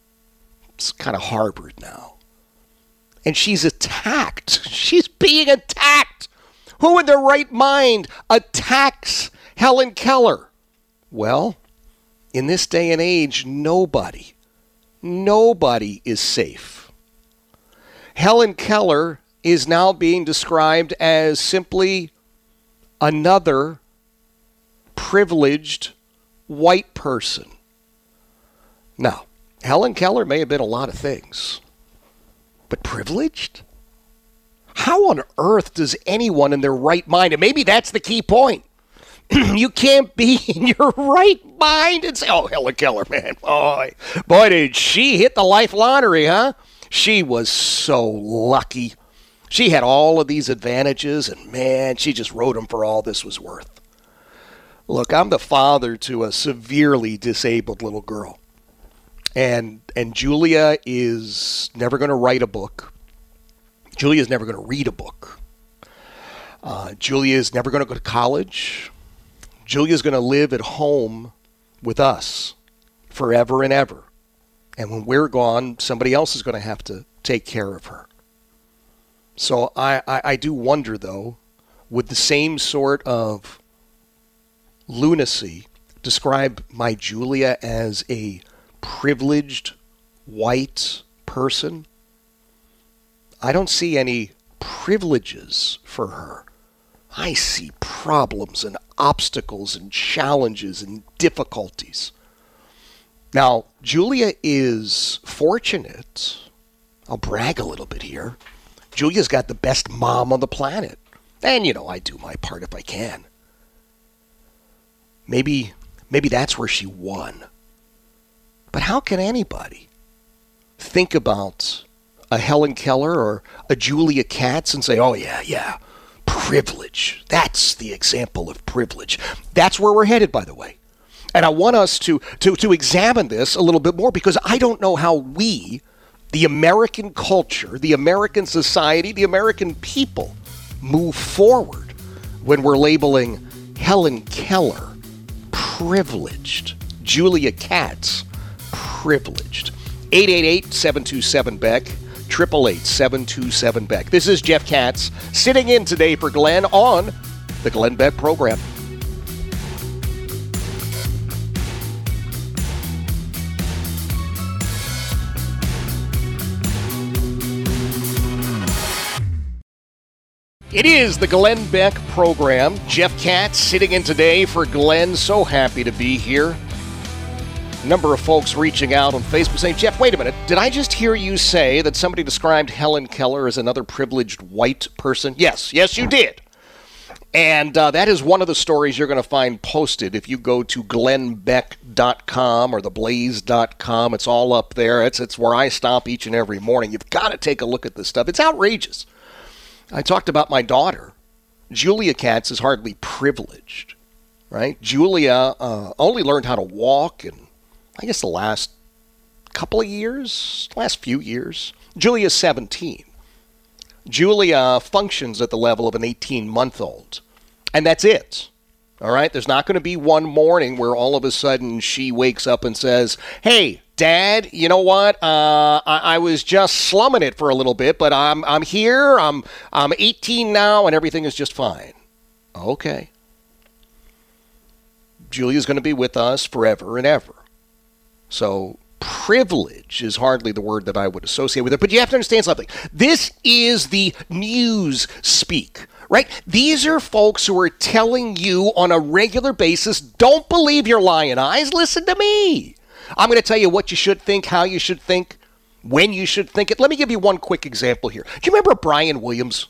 Speaker 2: It's kind of Harvard now. And she's attacked. She's being attacked. Who in their right mind attacks Helen Keller? Well, in this day and age, nobody, nobody is safe. Helen Keller is now being described as simply another privileged white person. Now, Helen Keller may have been a lot of things, but privileged? How on earth does anyone in their right mind, and maybe that's the key point, [CLEARS THROAT] you can't be [LAUGHS] in your right mind and say, oh, Helen Keller, man, boy, boy, did she hit the life lottery, huh? She was so lucky. She had all of these advantages, and man, she just wrote them for all this was worth. Look, I'm the father to a severely disabled little girl. And and Julia is never going to write a book. Julia is never going to read a book. Uh, Julia is never going to go to college. Julia is going to live at home with us forever and ever. And when we're gone, somebody else is going to have to take care of her. So I, I, I do wonder, though, with the same sort of lunacy describe my Julia as a privileged white person. I don't see any privileges for her. I see problems and obstacles and challenges and difficulties. Now, Julia is fortunate. I'll brag a little bit here. Julia's got the best mom on the planet. And, you know, I do my part if I can. Maybe maybe that's where she won. But how can anybody think about a Helen Keller or a Julia Katz and say, "Oh yeah, yeah, privilege. That's the example of privilege." That's where we're headed by the way. And I want us to to to examine this a little bit more because I don't know how we the American culture, the American society, the American people move forward when we're labeling Helen Keller privileged. Julia Katz, privileged. 888 727 Beck. 888 727 Beck. This is Jeff Katz sitting in today for Glenn on the Glenn Beck program. It is the Glenn Beck program. Jeff Katz sitting in today for Glenn. So happy to be here. Number of folks reaching out on Facebook saying, Jeff, wait a minute. Did I just hear you say that somebody described Helen Keller as another privileged white person? Yes, yes, you did. And uh, that is one of the stories you're going to find posted if you go to glennbeck.com or theblaze.com. It's all up there. It's, it's where I stop each and every morning. You've got to take a look at this stuff. It's outrageous. I talked about my daughter. Julia Katz is hardly privileged, right? Julia uh, only learned how to walk in, I guess, the last couple of years, last few years. Julia's 17. Julia functions at the level of an 18 month old, and that's it. All right, there's not going to be one morning where all of a sudden she wakes up and says, Hey, Dad, you know what? Uh, I, I, was just slumming it for a little bit, but I'm, I'm here. I'm, I'm 18 now, and everything is just fine. Okay. Julia's going to be with us forever and ever. So privilege is hardly the word that I would associate with it, but you have to understand something. This is the news speak, right? These are folks who are telling you on a regular basis don't believe your lying eyes, listen to me. I'm going to tell you what you should think, how you should think, when you should think it. Let me give you one quick example here. Do you remember Brian Williams?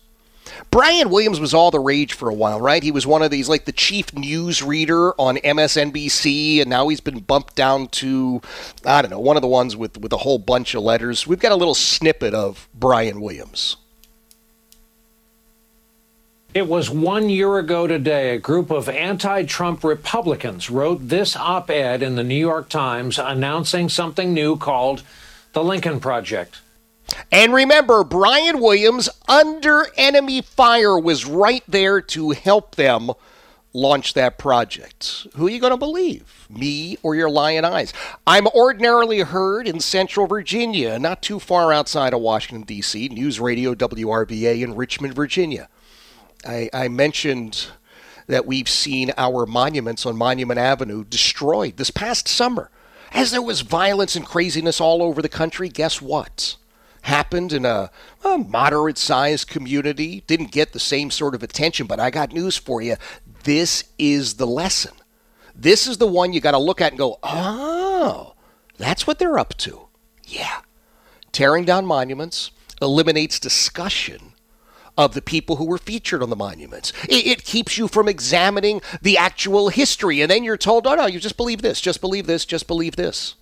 Speaker 2: Brian Williams was all the rage for a while, right? He was one of these, like the chief news reader on MSNBC, and now he's been bumped down to, I don't know, one of the ones with, with a whole bunch of letters. We've got a little snippet of Brian Williams.
Speaker 8: It was one year ago today, a group of anti Trump Republicans wrote this op ed in the New York Times announcing something new called the Lincoln Project.
Speaker 2: And remember, Brian Williams, under enemy fire, was right there to help them launch that project. Who are you going to believe? Me or your lion eyes? I'm ordinarily heard in Central Virginia, not too far outside of Washington, D.C., News Radio WRVA in Richmond, Virginia. I, I mentioned that we've seen our monuments on Monument Avenue destroyed this past summer. As there was violence and craziness all over the country, guess what? Happened in a, a moderate sized community, didn't get the same sort of attention, but I got news for you. This is the lesson. This is the one you got to look at and go, oh, that's what they're up to. Yeah. Tearing down monuments eliminates discussion of the people who were featured on the monuments. It, it, keeps you from examining the actual history. And then you're told, oh, no, you just believe this, just believe this, just believe this.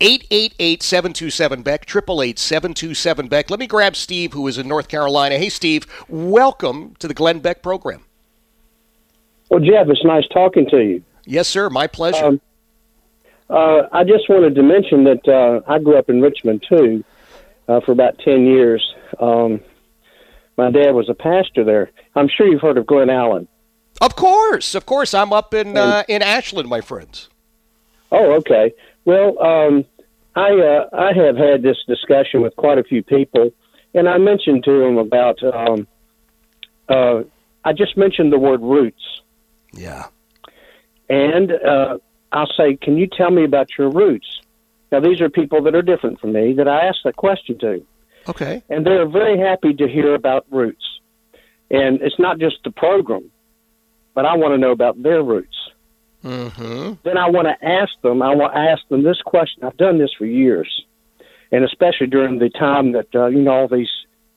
Speaker 2: 888 727 Beck, 888 727 Beck. Let me grab Steve, who is in North Carolina. Hey, Steve, welcome to the Glenn Beck program.
Speaker 9: Well, Jeff, it's nice talking to you.
Speaker 2: Yes, sir. My pleasure. Um,
Speaker 9: uh, I just wanted to mention that uh, I grew up in Richmond, too, uh, for about 10 years. Um, my dad was a pastor there. I'm sure you've heard of Glen Allen.
Speaker 2: Of course, of course. I'm up in uh, in Ashland, my friends.
Speaker 9: Oh, okay. Well, um, I uh, I have had this discussion with quite a few people, and I mentioned to them about. Um, uh, I just mentioned the word roots.
Speaker 2: Yeah.
Speaker 9: And uh, I'll say, can you tell me about your roots? Now, these are people that are different from me that I asked that question to.
Speaker 2: Okay.
Speaker 9: And they're very happy to hear about roots. And it's not just the program, but I want to know about their roots.
Speaker 2: Mm-hmm.
Speaker 9: Then I want to ask them. I want to ask them this question. I've done this for years, and especially during the time that uh, you know all these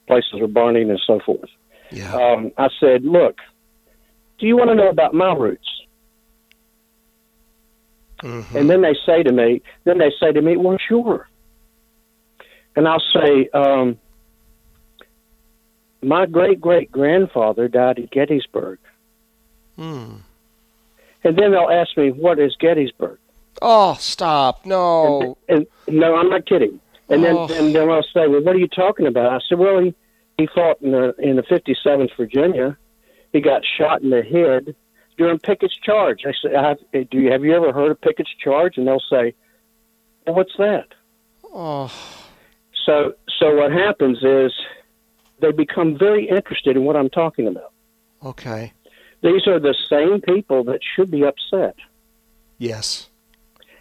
Speaker 9: places were burning and so forth.
Speaker 2: Yeah.
Speaker 9: Um, I said, "Look, do you want to know about my roots?"
Speaker 2: Mm-hmm.
Speaker 9: And then they say to me, then they say to me, "Well, sure." and I'll say, um, my great great grandfather died at Gettysburg.
Speaker 2: Hmm.
Speaker 9: And then they'll ask me, what is Gettysburg?
Speaker 2: Oh, stop.
Speaker 9: No. And, and no, I'm not kidding. And
Speaker 2: oh.
Speaker 9: then and then I'll say, well, what are you talking about? I said, well, he, he fought in the, in the 57th Virginia. He got shot in the head during Pickett's charge. I said, have, do you, have you ever heard of Pickett's charge? And they'll say, well, what's that?
Speaker 2: Oh.
Speaker 9: So, so what happens is they become very interested in what I'm talking about.
Speaker 2: Okay.
Speaker 9: These are the same people that should be upset.
Speaker 2: Yes.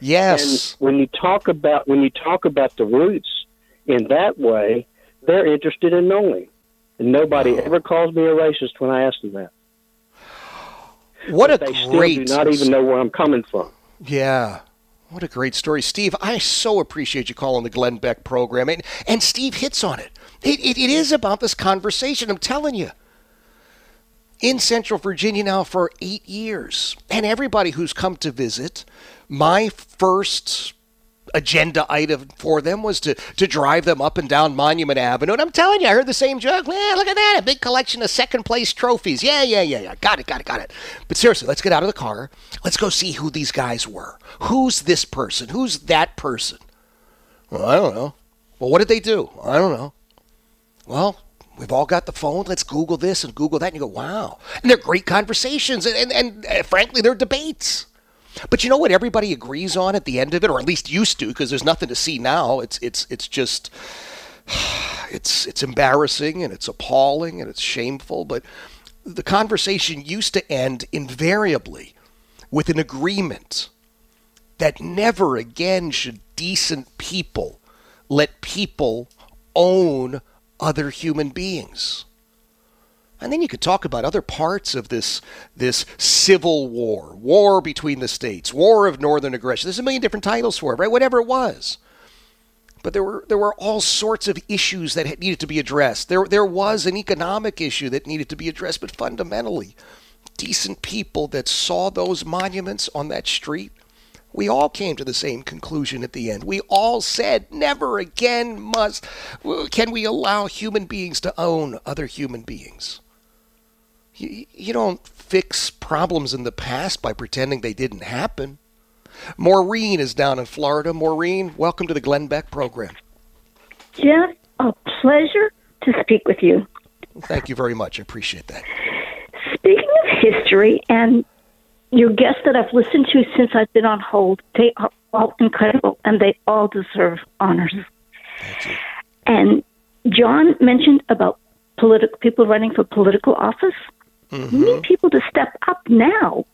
Speaker 2: Yes.
Speaker 9: And when you talk about when you talk about the roots in that way, they're interested in knowing. And nobody ever calls me a racist when I ask them that. [GASPS]
Speaker 2: What
Speaker 9: but
Speaker 2: a
Speaker 9: they
Speaker 2: great
Speaker 9: still do not even know where I'm coming from.
Speaker 2: Yeah. What a great story. Steve, I so appreciate you calling the Glenn Beck program. And, and Steve hits on it. It, it. it is about this conversation, I'm telling you. In Central Virginia now for eight years. And everybody who's come to visit, my first agenda item for them was to, to drive them up and down Monument Avenue. And I'm telling you, I heard the same joke. Man, look at that. A big collection of second place trophies. Yeah, yeah, yeah, yeah. Got it, got it, got it. But seriously, let's get out of the car. Let's go see who these guys were. Who's this person? Who's that person? Well, I don't know. Well, what did they do? I don't know. Well, we've all got the phone. Let's Google this and Google that. And you go, wow. And they're great conversations. And, and, and uh, frankly, they're debates. But you know what everybody agrees on at the end of it, or at least used to, because there's nothing to see now. It's it's it's just [SIGHS] it's it's embarrassing and it's appalling and it's shameful. But the conversation used to end invariably with an agreement that never again should decent people let people own other human beings. And then you could talk about other parts of this this civil war, war between the states, war of northern aggression. There's a million different titles for it, right? Whatever it was. But there were there were all sorts of issues that needed to be addressed. There there was an economic issue that needed to be addressed, but fundamentally, decent people that saw those monuments on that street, we all came to the same conclusion at the end. We all said, never again must can we allow human beings to own other human beings. You, you don't fix problems in the past by pretending they didn't happen. Maureen is down in Florida. Maureen, welcome to the Glenn Beck program.
Speaker 10: Jeff, a pleasure to speak with you.
Speaker 2: Thank you very much. I appreciate that.
Speaker 10: Speaking of history and your guests that I've listened to since I've been on hold, they are all incredible and they all deserve honors. And John mentioned about political people running for political office. Mm-hmm. We need people to step up now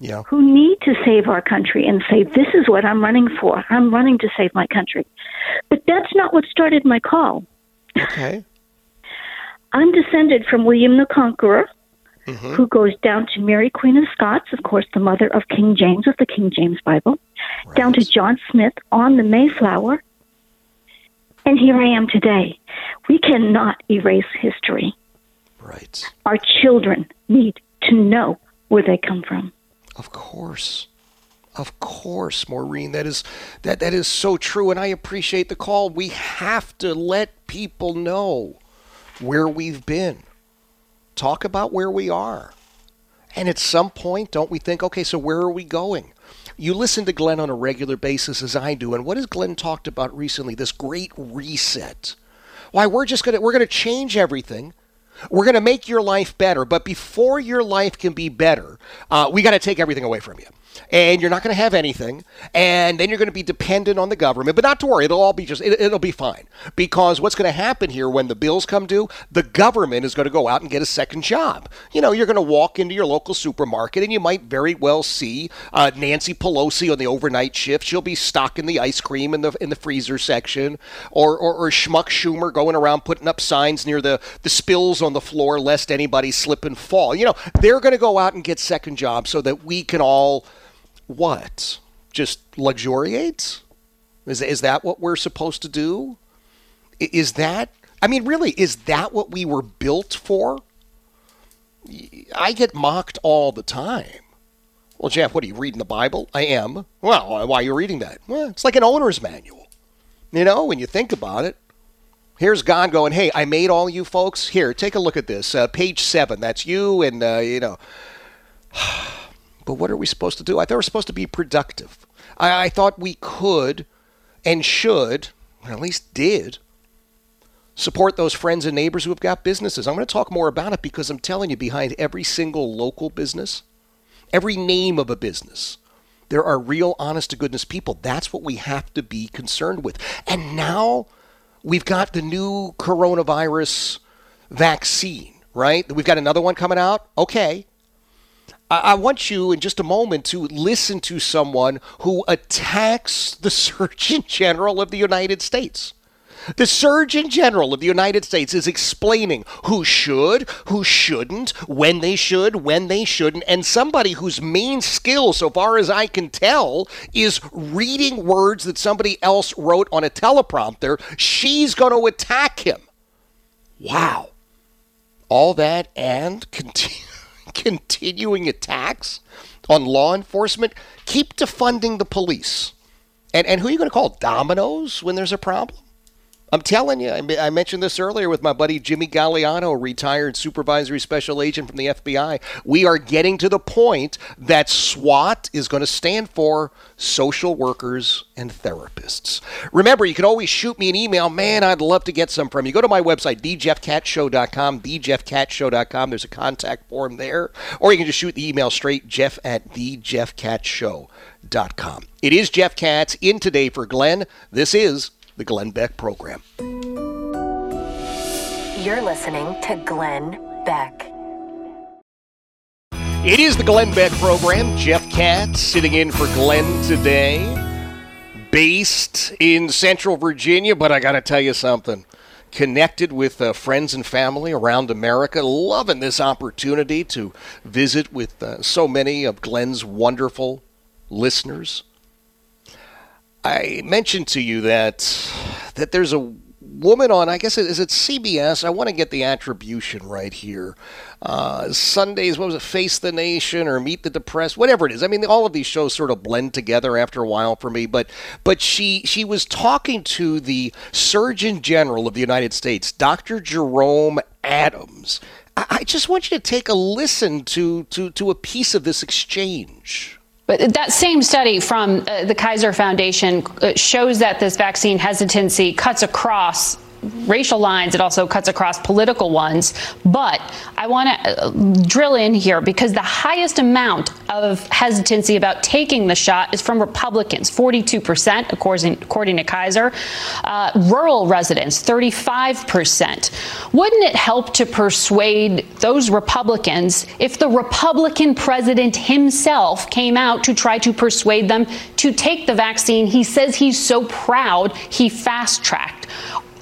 Speaker 2: yeah.
Speaker 10: who need to save our country and say, This is what I'm running for. I'm running to save my country. But that's not what started my call.
Speaker 2: Okay.
Speaker 10: I'm descended from William the Conqueror, mm-hmm. who goes down to Mary, Queen of Scots, of course, the mother of King James of the King James Bible, right. down to John Smith on the Mayflower. And here I am today. We cannot erase history.
Speaker 2: Right.
Speaker 10: Our children need to know where they come from.
Speaker 2: Of course. Of course, Maureen, that is that that is so true and I appreciate the call. We have to let people know where we've been. Talk about where we are. And at some point, don't we think, okay, so where are we going? You listen to Glenn on a regular basis as I do, and what has Glenn talked about recently? This great reset. Why we're just gonna we're gonna change everything we're to make your life better, but before your life can be better, uh, we got to take everything away from you and you're not going to have anything, and then you're going to be dependent on the government. But not to worry, it'll all be just, it, will be fine. Because what's going to happen here when the bills come due, the government is going to go out and get a second job. You know, you're going to walk into your local supermarket, and you might very well see uh, Nancy Pelosi on the overnight shift. She'll be stocking the ice cream in the in the freezer section, or or, or Schmuck Schumer going around putting up signs near the the spills on the floor lest anybody slip and fall. You know, they're going to go out and get second jobs so that we can all what? Just luxuriate? Is, is that what we're supposed to do? Is that, I mean, really, is that what we were built for? I get mocked all the time. Well, Jeff, what are you reading the Bible? I am. Well, why are you reading that? Well, it's like an owner's manual. You know, when you think about it. Here's God going, hey, I made all you folks. Here, take a look at this. Uh, page seven. That's you, and, uh, you know. [SIGHS] But what are we supposed to do? I thought we are supposed to be productive. I, I thought we could and should, or at least did, support those friends and neighbors who have got businesses. I'm going to talk more about it because I'm telling you, behind every single local business, every name of a business, there are real, honest to goodness people. That's what we have to be concerned with. And now we've got the new coronavirus vaccine, right? We've got another one coming out. Okay. I want you in just a moment to listen to someone who attacks the [LAUGHS] Surgeon General of the United States. The Surgeon General of the United States is explaining who should, who shouldn't, when they should, when they shouldn't, and somebody whose main skill, so far as I can tell, is reading words that somebody else wrote on a teleprompter. She's going to attack him. Wow. All that and continue continuing attacks on law enforcement, keep defunding the police. And, and who are you going to call? Domino's when there's a problem? I'm telling you, I mentioned this earlier with my buddy Jimmy Gagliano, retired supervisory special agent from the FBI. We are getting to the point that SWAT is going to stand for social workers and therapists. Remember, you can always shoot me an email. Man, I'd love to get some from you. Go to my website, thejeffkatzshow.com, thejeffkatzshow.com. There's a contact form there. Or you can just shoot the email straight, jeff at thejeffkatzshow.com. It is Jeff Katz in today for Glenn. This is the Glenn Beck Program.
Speaker 1: You're listening to Glenn Beck.
Speaker 2: It is the Glenn Beck Program. Jeff Katz sitting in for Glenn today, based in Central Virginia, but I got to tell you something connected with uh, friends and family around America, loving this opportunity to visit with uh, so many of Glenn's wonderful listeners. I mentioned to you that that there's a woman on, I guess, it, is it CBS? I want to get the attribution right here. Uh, Sundays, what was it, Face the Nation or Meet the Depressed, whatever it is. I mean, all of these shows sort of blend together after a while for me. But but she she was talking to the Surgeon General of the United States, Dr. Jerome Adams. I, I just want you to take a listen to to to a piece of this exchange.
Speaker 11: But that same study from uh, the Kaiser Foundation uh, shows that this vaccine hesitancy cuts across racial lines. It also cuts across political ones. But I want to uh, drill in here because the highest amount of hesitancy about taking the shot is from Republicans, 42%, according, according to Kaiser. Uh, rural residents, 35%. Wouldn't it help to persuade those Republicans if the Republican president himself came out to try to persuade them to take the vaccine he says he's so proud he fast tracked?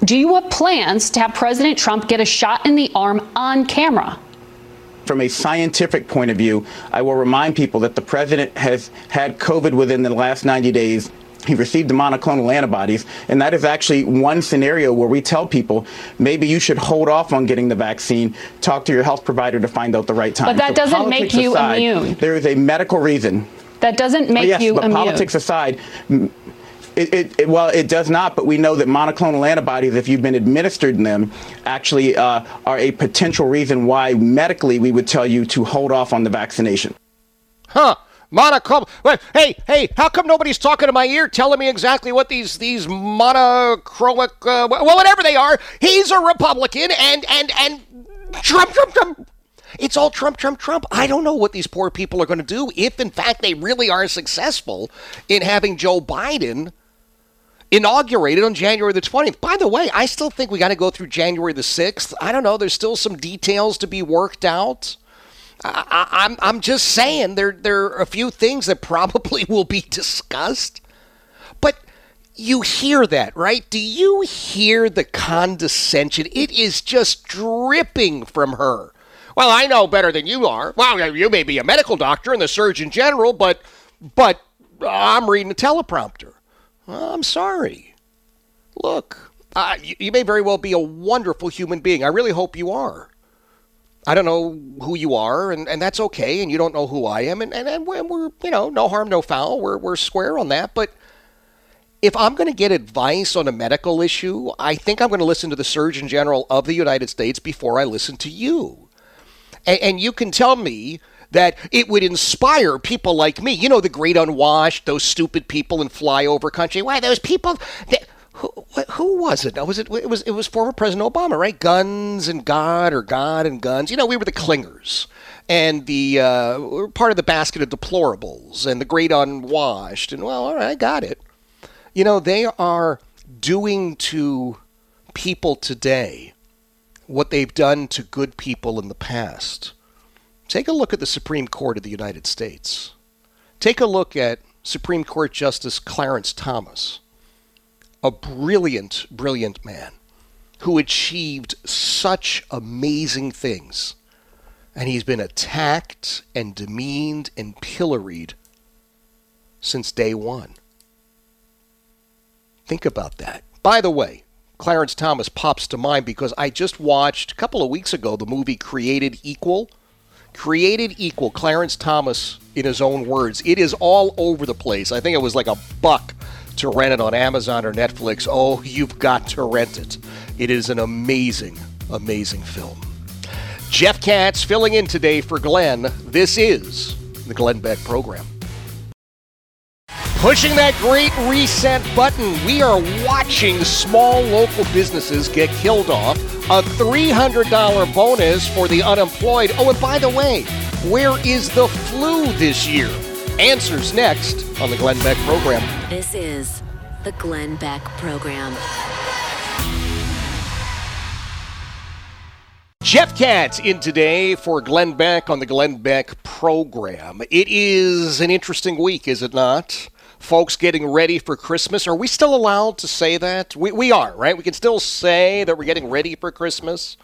Speaker 11: Do you have plans to have President Trump get a shot in the arm on camera?
Speaker 12: From a scientific point of view, I will remind people that the president has had COVID within the last 90 days. He received the monoclonal antibodies, and that is actually one scenario where we tell people maybe you should hold off on getting the vaccine, talk to your health provider to find out the right time.
Speaker 11: But that so doesn't make you
Speaker 12: aside,
Speaker 11: immune.
Speaker 12: There is a medical reason.
Speaker 11: That doesn't make
Speaker 12: yes,
Speaker 11: you
Speaker 12: but
Speaker 11: immune.
Speaker 12: Politics aside, it, it, it, well, it does not, but we know that monoclonal antibodies, if you've been administered them, actually uh, are a potential reason why medically we would tell you to hold off on the vaccination.
Speaker 2: Huh. Monoclonal. Hey, hey, how come nobody's talking to my ear telling me exactly what these these monochronic, uh, well, whatever they are? He's a Republican, and and and Trump, Trump, Trump. It's all Trump, Trump, Trump. I don't know what these poor people are going to do if, in fact, they really are successful in having Joe Biden inaugurated on January the 20th. By the way, I still think we got to go through January the 6th. I don't know. There's still some details to be worked out. I, am I'm, I'm just saying there, there are a few things that [LAUGHS] probably will be discussed. But you hear that, right? Do you hear the condescension? It is just dripping from her. Well, I know better than you are. Well, you may be a medical doctor and the surgeon general, but but I'm reading a teleprompter. Well, I'm sorry. Look, uh, you, you may very well be a wonderful human being. I really hope you are. I don't know who you are, and, and that's okay, and you don't know who I am, and, and, and we're, you know, no harm, no foul. We're, we're square on that. But if I'm going to get advice on a medical issue, I think I'm going to listen to the Surgeon General of the United States before I listen to you. And, and you can tell me that it would inspire people like me. You know, the great unwashed, those stupid people in flyover country. Why those people? That, who, who was it? Was it? It was. It was former President Obama, right? Guns and God, or God and guns. You know, we were the clingers, and the uh, part of the basket of deplorables, and the great unwashed. And well, all right, I got it. You know, they are doing to people today what they've done to good people in the past. Take a look at the Supreme Court of the United States. Take a look at Supreme Court Justice Clarence Thomas, a brilliant, brilliant man who achieved such amazing things. And he's been attacked and demeaned and pilloried since day one. Think about that. By the way, Clarence Thomas pops to mind because I just watched a couple of weeks ago the movie Created Equal created equal. Clarence Thomas, in his own words, it is all over the place. I think it was like a buck to rent it on Amazon or Netflix, oh, you've got to rent it. It is an amazing, amazing film. Jeff Katz filling in today for Glenn. This is the Glenn Beck program. Pushing that great reset button, we are watching small local businesses get killed off. A $300 bonus for the unemployed. Oh, and by the way, where is the flu this year? Answers next on the Glenn Beck program.
Speaker 1: This is the Glenn Beck program.
Speaker 2: Jeff Katz in today for Glenn Beck on the Glenn Beck program. It is an interesting week, is it not? Folks getting ready for Christmas. Are we still allowed to say that? We, we are, right? We can still say that we're getting ready for Christmas.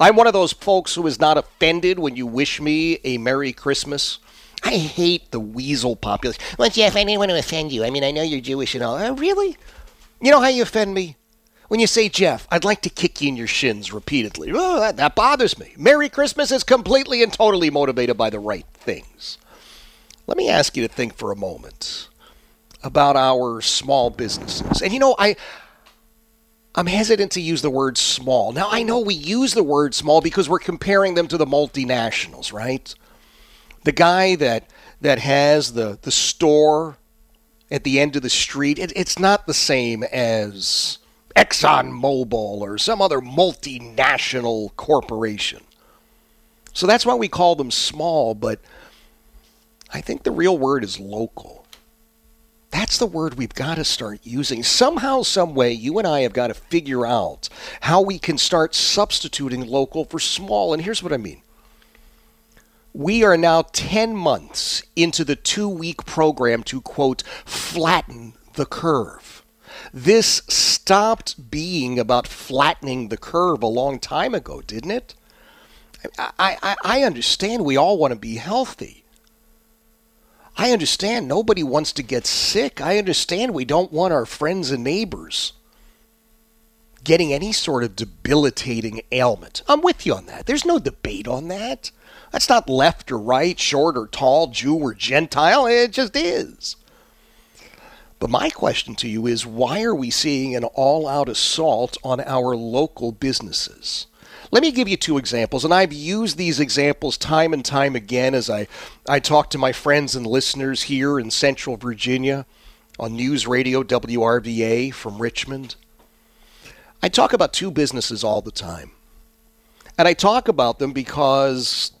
Speaker 2: I'm one of those folks who is not offended when you wish me a Merry Christmas. I hate the weasel population. Well, Jeff, I didn't want to offend you. I mean, I know you're Jewish and all. Oh, really? You know how you offend me? When you say, Jeff, I'd like to kick you in your shins repeatedly. Oh, that, that bothers me. Merry Christmas is completely and totally motivated by the right things. Let me ask you to think for a moment about our small businesses. And you know, I I'm hesitant to use the word small. Now, I know we use the word small because we're comparing them to the multinationals, right? The guy that that has the the store at the end of the street, it, it's not the same as ExxonMobil or some other multinational corporation. So that's why we call them small, but I think the real word is local. That's the word we've got to start using. Somehow, some way, you and I have got to figure out how we can start substituting local for small. And here's what I mean. We are now 10 months into the two week program to, quote, flatten the curve. This stopped being about flattening the curve a long time ago, didn't it? I, I, I understand we all want to be healthy. I understand nobody wants to get sick. I understand we don't want our friends and neighbors getting any sort of debilitating ailment. I'm with you on that. There's no debate on that. That's not left or right, short or tall, Jew or Gentile. It just is. But my question to you is why are we seeing an all out assault on our local businesses? Let me give you two examples, and I've used these examples time and time again as I, I talk to my friends and listeners here in Central Virginia on News Radio WRVA from Richmond. I talk about two businesses all the time. And I talk about them because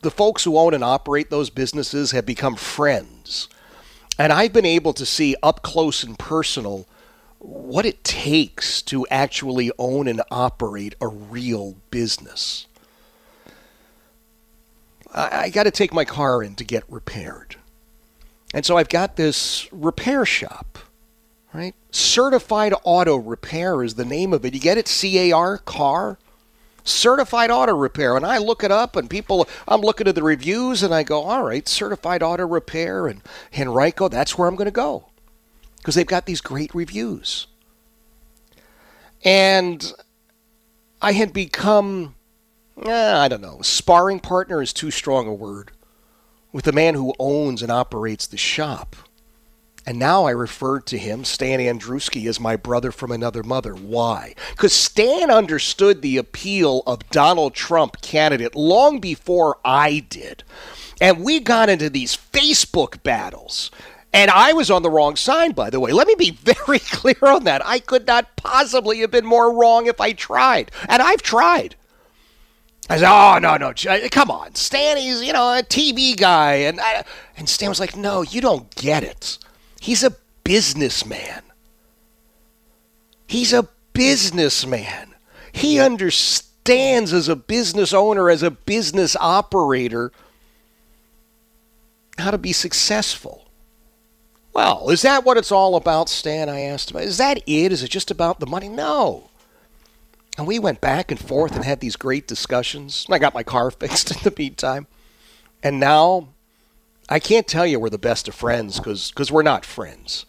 Speaker 2: the folks who own and operate those businesses have become friends. And I've been able to see up close and personal what it takes to actually own and operate a real business. I, I got to take my car in to get repaired. And so I've got this repair shop, right? Certified Auto Repair is the name of it. You get it, C A R, car. Certified Auto Repair. And I look it up, and people, I'm looking at the reviews, and I go, all right, Certified Auto Repair and Henrico, that's where I'm going to go because they've got these great reviews. And I had become, eh, I don't know, sparring partner is too strong a word, with the man who owns and operates the shop. And now I refer to him, Stan Andruski, as my brother from another mother. Why? Because Stan understood the appeal of Donald Trump candidate long before I did. And we got into these Facebook battles and I was on the wrong side, by the way. Let me be [LAUGHS] very clear on that. I could not possibly have been more wrong if I tried. And I've tried. I said, oh, no, no, uh, come on. Stan, he's, you know, a TV guy. And, I, and Stan was like, no, you don't get it. He's a businessman. He's a businessman. He understands as a business owner, as a business operator, how to be successful. Well, is that what it's all about, Stan? I asked him. Is that it? Is it just about the money? No. And we went back and forth and had these great discussions. I got my car [LAUGHS] fixed in the meantime. And now I can't tell you we're the best of friends because we're not friends.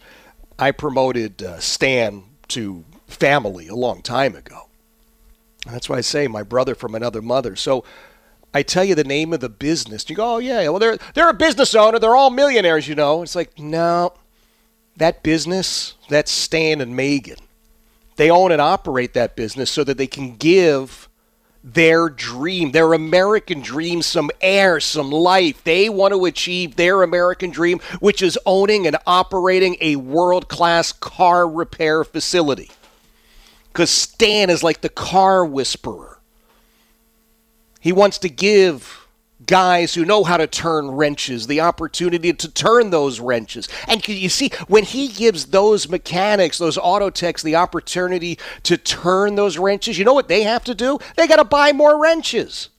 Speaker 2: I promoted uh, Stan to family a long time ago. That's why I say my brother from another mother. So I tell you the name of the business. You go, oh yeah, well they're they're a business owner. They're all millionaires, you know. It's like no, that business, that's Stan and Megan. They own and operate that business so that they can give their dream, their American dream, some air, some life. They want to achieve their American dream, which is owning and operating a world class car repair facility. Because Stan is like the car whisperer. He wants to give guys who know how to turn wrenches the opportunity to turn those wrenches. And you see, when he gives those mechanics, those auto techs, the opportunity to turn those wrenches, you know what they have to do? They got to buy more wrenches.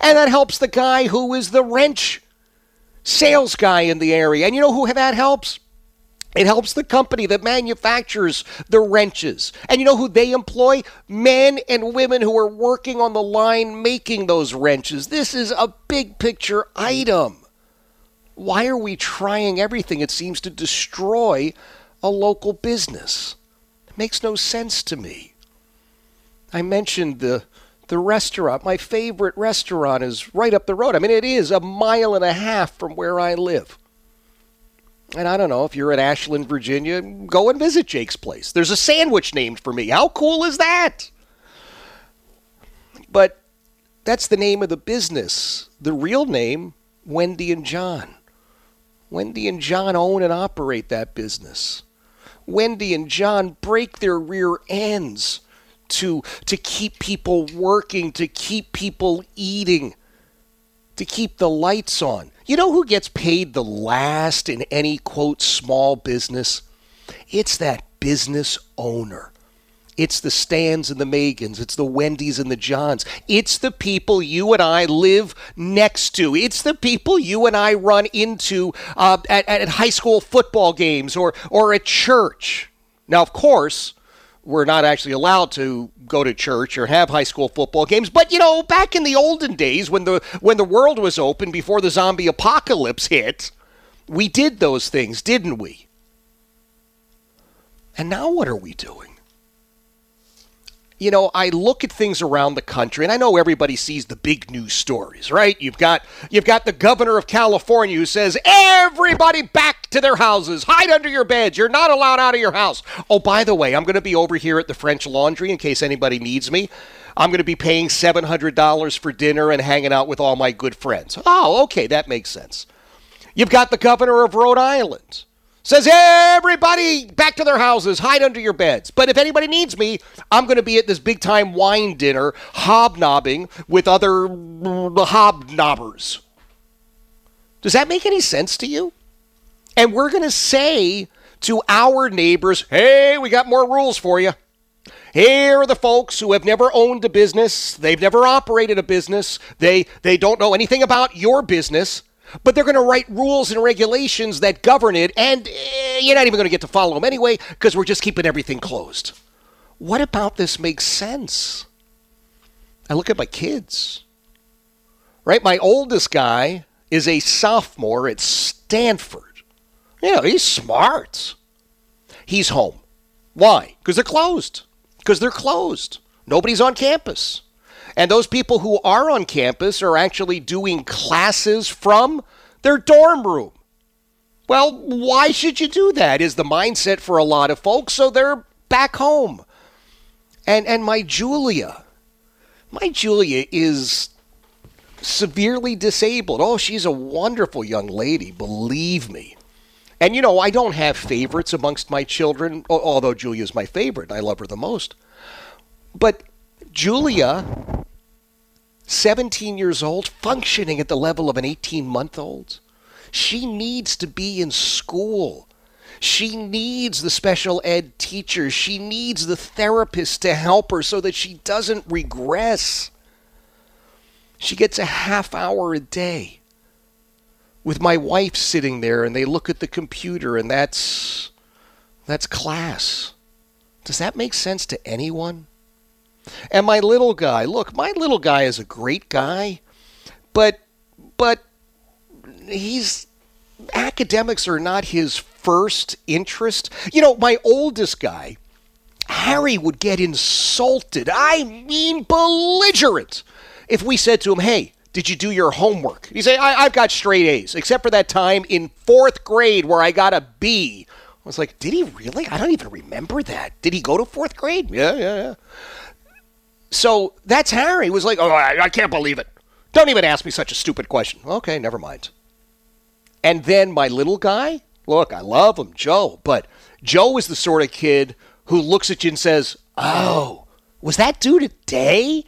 Speaker 2: And that helps the guy who is the wrench sales guy in the area. And you know who that helps? It helps the company that manufactures the wrenches. And you know who they employ? Men and women who are working on the line making those wrenches. This is a big picture item. Why are we trying everything, it seems, to destroy a local business? It makes no sense to me. I mentioned the the restaurant. My favorite restaurant is right up the road. I mean, it is a mile and a half from where I live. And I don't know if you're at Ashland, Virginia, go and visit Jake's place. There's a sandwich named for me. How cool is that? But that's the name of the business. The real name, Wendy and John. Wendy and John own and operate that business. Wendy and John break their rear ends to, to keep people working, to keep people eating, to keep the lights on. You know who gets paid the last in any quote small business? It's that business owner. It's the Stans and the Megans. It's the Wendy's and the Johns. It's the people you and I live next to. It's the people you and I run into uh, at, at high school football games or, or at church. Now, of course, we're not actually allowed to go to church or have high school football games. But you know, back in the olden days when the when the world was open before the zombie apocalypse hit, we did those things, didn't we? And now what are we doing? You know, I look at things around the country, and I know everybody sees the big news stories, right? You've got you've got the governor of California who says everybody back to their houses, hide under your beds. You're not allowed out of your house. Oh, by the way, I'm going to be over here at the French Laundry in case anybody needs me. I'm going to be paying $700 for dinner and hanging out with all my good friends. Oh, okay, that makes sense. You've got the governor of Rhode Island says everybody back to their houses, hide under your beds. But if anybody needs me, I'm going to be at this big time wine dinner, hobnobbing with other hobnobbers. Does that make any sense to you? And we're going to say to our neighbors, hey, we got more rules for you. Here are the folks who have never owned a business, they've never operated a business, they, they don't know anything about your business but they're going to write rules and regulations that govern it, and eh, you're not even going to get to follow them anyway because we're just keeping everything closed. What about this makes sense? I look at my kids. Right? My oldest guy is a sophomore at Stanford. You know, he's smart. He's home. Why? Because they're closed. Because they're closed. Nobody's on campus. And those people who are on campus are actually doing classes from their dorm room. Well, why should you do that? Is the mindset for a lot of folks, so they're back home. And and my Julia, my Julia is severely disabled. Oh, she's a wonderful young lady, believe me. And you know, I don't have favorites amongst my children, although Julia's my favorite. I love her the most. But Julia 17 years old, functioning at the level of an 18 month old. She needs to be in school. She needs the special ed teachers. She needs the therapist to help her so that she doesn't regress. She gets a half hour a day with my wife sitting there and they look at the computer and that's that's class. Does that make sense to anyone? And my little guy, look, my little guy is a great guy, but but he's academics are not his first interest. You know, my oldest guy, Harry would get insulted. I mean belligerent if we said to him, "Hey, did you do your homework?" He'd say, I- "I've got straight A's, except for that time in fourth grade where I got a B was like, did he really? I don't even remember that. Did he go to fourth grade? Yeah, yeah, yeah. So that's Harry. Was like, oh, I, I can't believe it. Don't even ask me such a stupid question. Okay, never mind. And then my little guy, look, I love him, Joe, but Joe is the sort of kid who looks at you and says, oh, was that due today?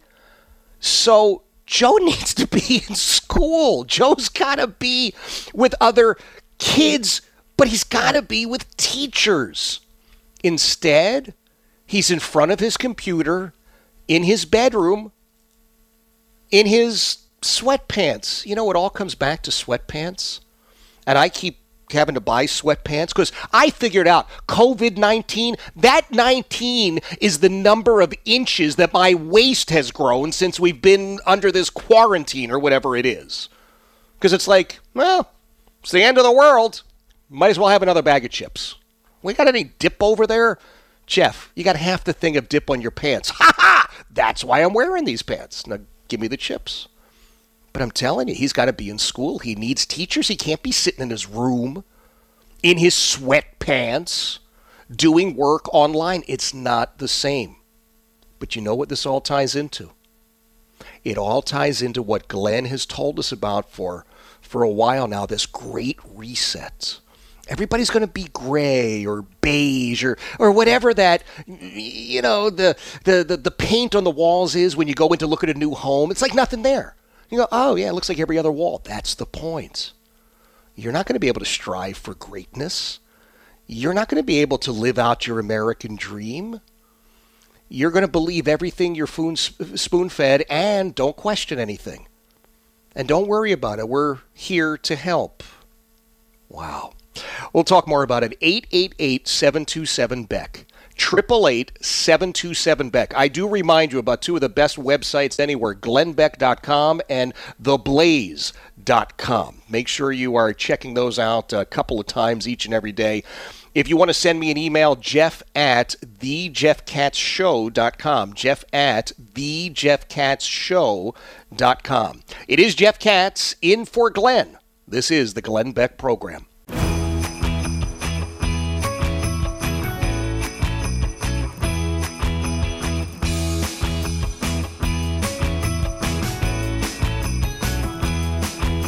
Speaker 2: So Joe [LAUGHS] needs to be in school. Joe's got to be with other kids, but he's got to be with teachers. Instead, he's in front of his computer in his bedroom in his sweatpants. You know, it all comes back to sweatpants. And I keep having to buy sweatpants because I figured out COVID 19, that 19 is the number of inches that my waist has grown since we've been under this quarantine or whatever it is. Because it's like, well, it's the end of the world. Might as well have another bag of chips. We got any dip over there? Jeff, you got half the thing of dip on your pants. [LAUGHS] Ha ha! That's why I'm wearing these pants. Now give me the chips. But I'm telling you, he's got to be in school. He needs teachers. He can't be sitting in his room in his sweatpants doing work online. It's not the same. But you know what this all ties into? It all ties into what Glenn has told us about for, for a while now this great reset. Everybody's going to be gray or beige or, or whatever that, you know, the, the, the, the paint on the walls is when you go in to look at a new home. It's like nothing there. You go, oh, yeah, it looks like every other wall. That's the point. You're not going to be able to strive for greatness. You're not going to be able to live out your American dream. You're going to believe everything you're spoon fed and don't question anything. And don't worry about it. We're here to help. Wow. We'll talk more about it. 888 727 Beck. 888 727 Beck. I do remind you about two of the best websites anywhere glennbeck.com and theblaze.com. Make sure you are checking those out a couple of times each and every day. If you want to send me an email, jeff at thejeffkatzshow.com. Jeff at thejeffkatzshow.com. It is Jeff Katz in for Glenn. This is the Glenn Beck Program.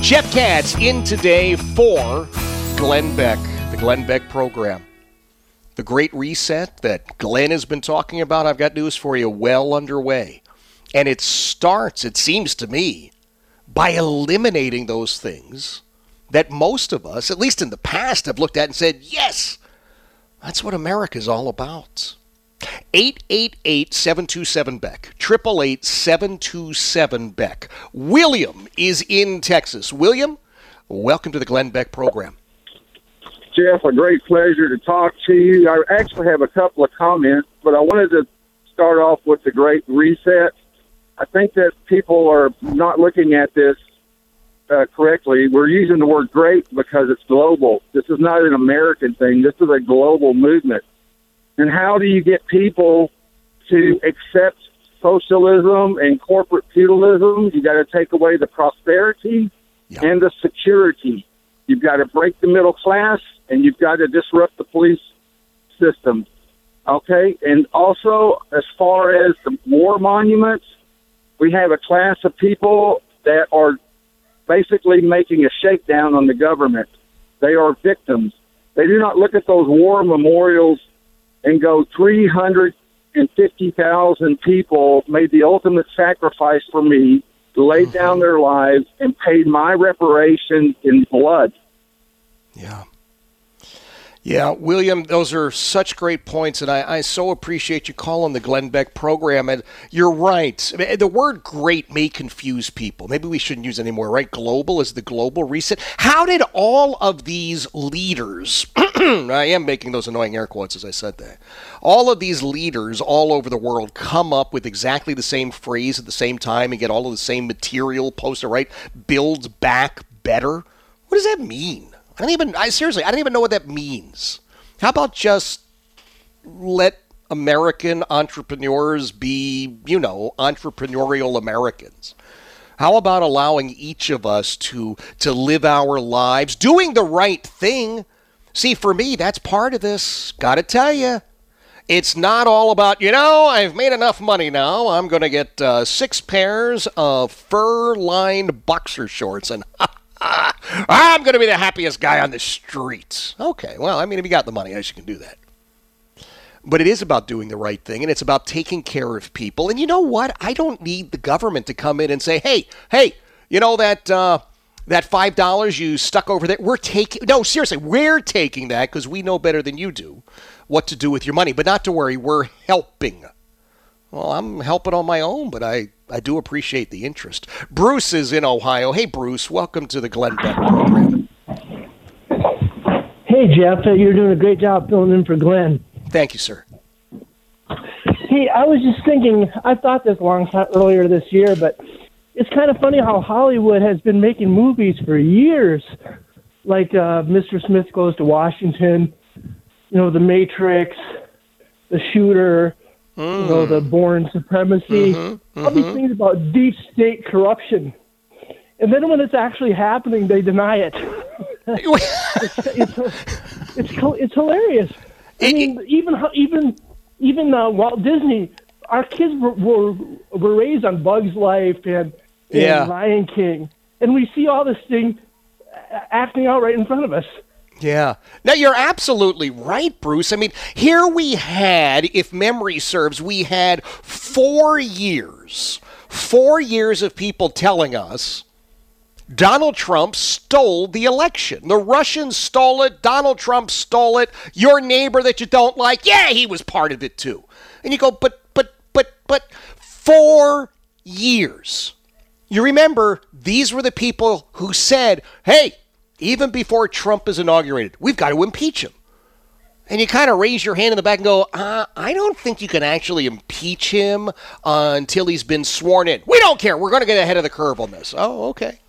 Speaker 2: Jeff Katz in today for Glenn Beck, the Glenn Beck program. The great reset that Glenn has been talking about, I've got news for you, well underway. And it starts, it seems to me, by eliminating those things that most of us, at least in the past, have looked at and said, yes, that's what America is all about. 888 727 Beck. 888 727 Beck. William is in Texas. William, welcome to the Glenn Beck program.
Speaker 13: Jeff, a great pleasure to talk to you. I actually have a couple of comments, but I wanted to start off with the great reset. I think that people are not looking at this uh, correctly. We're using the word great because it's global. This is not an American thing. This is a global movement. And how do you get people to accept socialism and corporate feudalism? You got to take away the prosperity yep. and the security. You've got to break the middle class and you've got to disrupt the police system. Okay? And also, as far as the war monuments, we have a class of people that are basically making a shakedown on the government. They are victims. They do not look at those war memorials and go 350,000 people made the ultimate sacrifice for me, laid mm-hmm. down their lives, and paid my reparation in blood.
Speaker 2: Yeah. Yeah, William, those are such great points, and I, I, so appreciate you calling the Glenn Beck program. And you're right. The word great may confuse people. Maybe we shouldn't use it anymore, right? Global is the global reset. How did all of these leaders, [CLEARS THROAT] I am making those annoying air quotes as I said that, all of these leaders all over the world come up with exactly the same phrase at the same time and get all of the same material posted, right? Build back better? What does that mean? I don't even. I seriously, I don't even know what that means. How about just let American entrepreneurs be, you know, entrepreneurial Americans? How about allowing each of us to to live our lives doing the right thing? See, for me, that's part of this. Got to tell you. It's not all about, you know, I've made enough money now. I'm going to get uh, six pairs of fur lined boxer shorts and [LAUGHS] I'm going to be the happiest guy on the streets. Okay, well, I mean, if you got the money, I guess you can do that. But it is about doing the right thing and it's about taking care of people. And you know what? I don't need the government to come in and say, hey, hey, you know that. Uh, that five dollars you stuck over there, we're taking. No, seriously, we're taking that because we know better than you do what to do with your money. But not to worry, we're helping. Well, I'm helping on my own, but I, I do appreciate the interest. Bruce is in Ohio. Hey, Bruce, welcome to the Glenn Beck program.
Speaker 14: Hey, Jeff, you're doing a great job filling in for Glenn.
Speaker 2: Thank you, sir.
Speaker 14: Hey, I was just thinking, I thought this long time earlier this year, but it's kind of funny how Hollywood has been making movies for years, like uh, Mr. Smith Goes to Washington, you know, The Matrix, The Shooter, mm. you know, The Bourne Supremacy, mm-hmm, all mm-hmm. these things about deep state corruption. And then when it's actually happening, they deny it. it's, [LAUGHS] it's, it's, it's, hilarious. I mean, even even even uh, Walt Disney, our kids were, were were raised on Bugs Life and, and
Speaker 2: yeah.
Speaker 14: Lion King, and we see all this thing acting out right in front of us.
Speaker 2: Yeah. Now, you're absolutely right, Bruce. I mean, here we had, if memory serves, we had four years, four years of people telling us Donald Trump stole the election. The Russians stole it. Donald Trump stole it. Your neighbor that you don't like, yeah, he was part of it too. And you go, but, but, but, but, four years. You remember, these were the people who said, hey, even before Trump is inaugurated, we've got to impeach him. And you kind of raise your hand in the back and go, uh, I don't think you can actually impeach him uh, until he's been sworn in. We don't care. We're going to get ahead of the curve on this. Oh, okay.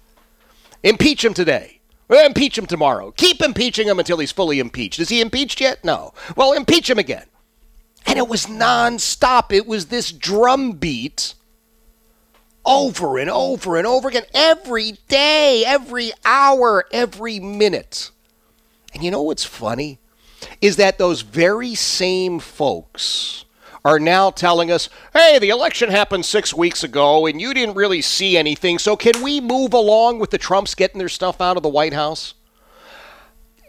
Speaker 2: Impeach him today. Impeach him tomorrow. Keep impeaching him until he's fully impeached. Is he impeached yet? No. Well, impeach him again. And it was nonstop. It was this drumbeat over and over and over again, every day, every hour, every minute. And you know what's funny? Is that those very same folks are now telling us, hey, the election happened six weeks ago and you didn't really see anything, so can we move along with the Trumps getting their stuff out of the White House?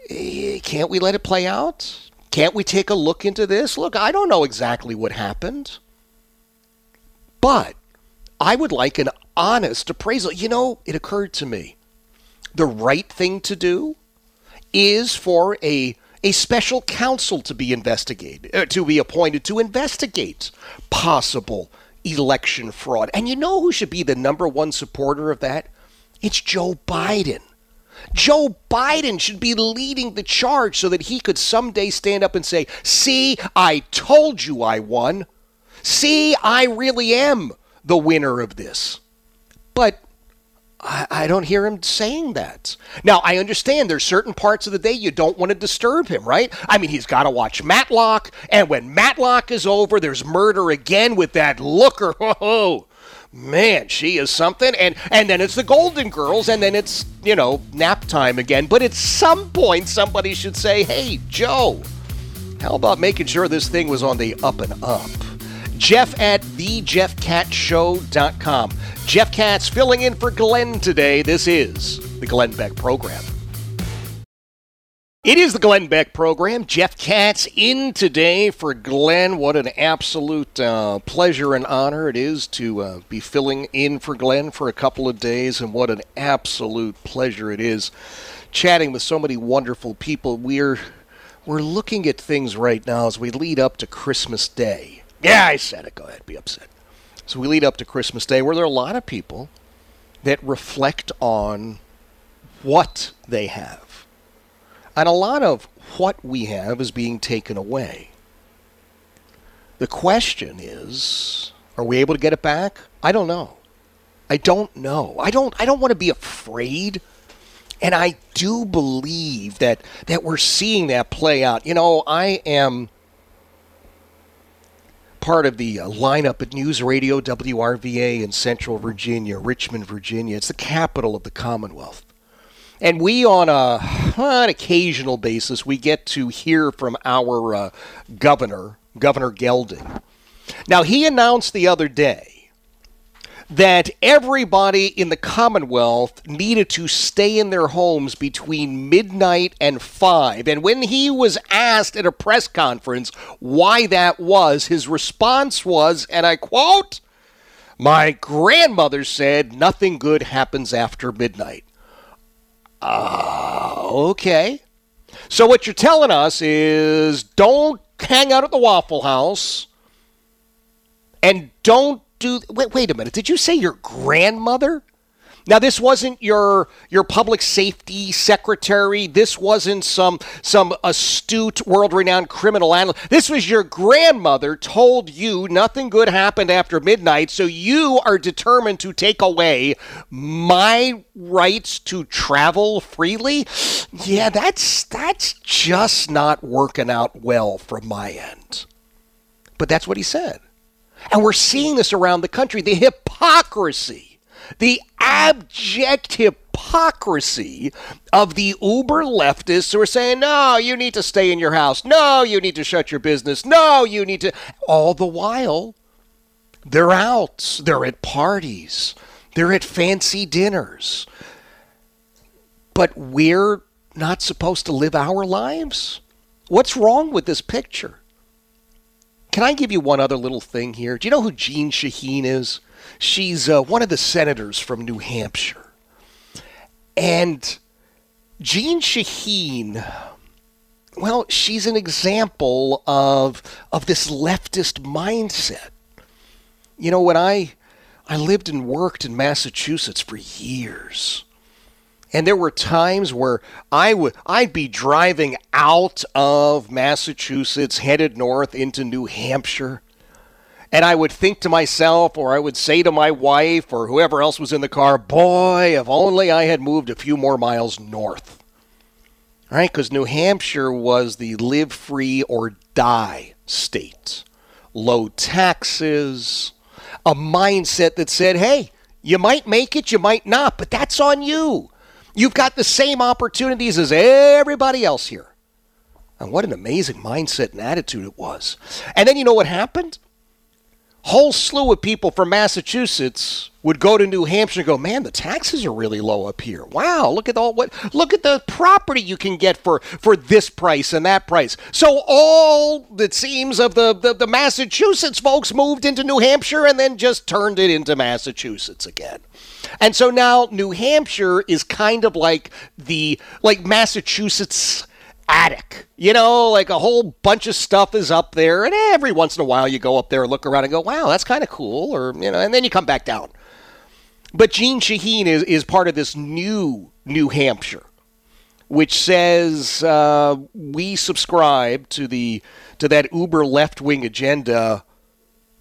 Speaker 2: Eh, can't we let it play out? Can't we take a look into this? Look, I don't know exactly what happened. But I would like an honest appraisal. You know, it occurred to me the right thing to do is for a a special counsel to be investigated uh, to be appointed to investigate possible election fraud. And you know who should be the number one supporter of that? It's Joe Biden. Joe Biden should be leading the charge so that he could someday stand up and say, See, I told you I won. See, I really am the winner of this. But I, I, don't hear him saying that. Now, I understand there's certain parts of the day you don't want to disturb him, right? I mean, he's got to watch Matlock, and when Matlock is over, there's murder again with that looker. [LAUGHS] Oh, man, she is something. And and then it's the Golden Girls, and then it's you know nap time again. But at some point, somebody should say, "Hey, Joe, how about making sure this thing was on the up and up?" Jeff at thejeffkatzshow.com. Jeff Katz filling in for Glenn today. This is the Glenn Beck Program. It is the Glenn Beck program. Jeff Katz in today for Glenn. What an absolute uh, pleasure and honor it is to uh, be filling in for Glenn for a couple of days, and what an absolute pleasure it is chatting with so many wonderful people. We're we're looking at things right now as we lead up to Christmas Day. Yeah, I said it. Go ahead, be upset. So we lead up to Christmas Day where there are a lot of people that reflect on what they have. And a lot of what we have is being taken away. The question is, are we able to get it back? I don't know. I don't know. I don't I don't want to be afraid. And I do believe that that we're seeing that play out. You know, I am part of the uh, lineup at News Radio WRVA in Central Virginia, Richmond, Virginia. It's the capital of the Commonwealth. And we, on a on an occasional basis, we get to hear from our uh, governor, Governor Gelding. Now, he announced the other day that everybody in the Commonwealth needed to stay in their homes between midnight and 5. And when he was asked at a press conference why that was, his response was, and I quote, My grandmother said nothing good happens after midnight. Uh, okay. So what you're telling us is don't hang out at the Waffle House and don't do wait, wait a minute. Did you say your grandmother? Now this wasn't your your public safety secretary. This wasn't some some astute world-renowned criminal analyst. This was your grandmother told you nothing good happened after midnight, so you are determined to take away my rights to travel freely. Yeah, that's that's just not working out well from my end. But that's what he said. And we're seeing this around the country the hypocrisy, the abject hypocrisy of the uber leftists who are saying, no, you need to stay in your house. No, you need to shut your business. No, you need to. All the while, they're out, they're at parties, they're at fancy dinners. But we're not supposed to live our lives? What's wrong with this picture? Can I give you one other little thing here? Do you know who Jeanne Shaheen is? She's uh, one of the senators from New Hampshire. And Jeanne Shaheen, well, she's an example of, of this leftist mindset. You know, when I, I lived and worked in Massachusetts for years, and there were times where I would I'd be driving out of Massachusetts headed north into New Hampshire and I would think to myself or I would say to my wife or whoever else was in the car, "Boy, if only I had moved a few more miles north." Right? Cuz New Hampshire was the live free or die state. Low taxes, a mindset that said, "Hey, you might make it, you might not, but that's on you." You've got the same opportunities as everybody else here. And what an amazing mindset and attitude it was. And then you know what happened? Whole slew of people from Massachusetts would go to New Hampshire and go, "Man, the taxes are really low up here. Wow, look at all what look at the property you can get for for this price and that price." So all it seems of the, the the Massachusetts folks moved into New Hampshire and then just turned it into Massachusetts again. And so now New Hampshire is kind of like the like Massachusetts attic. You know, like a whole bunch of stuff is up there, and every once in a while you go up there and look around and go, "Wow, that's kind of cool," or you know, and then you come back down. But Jeanne Shaheen is is part of this new New Hampshire, which says uh, we subscribe to the to that uber left wing agenda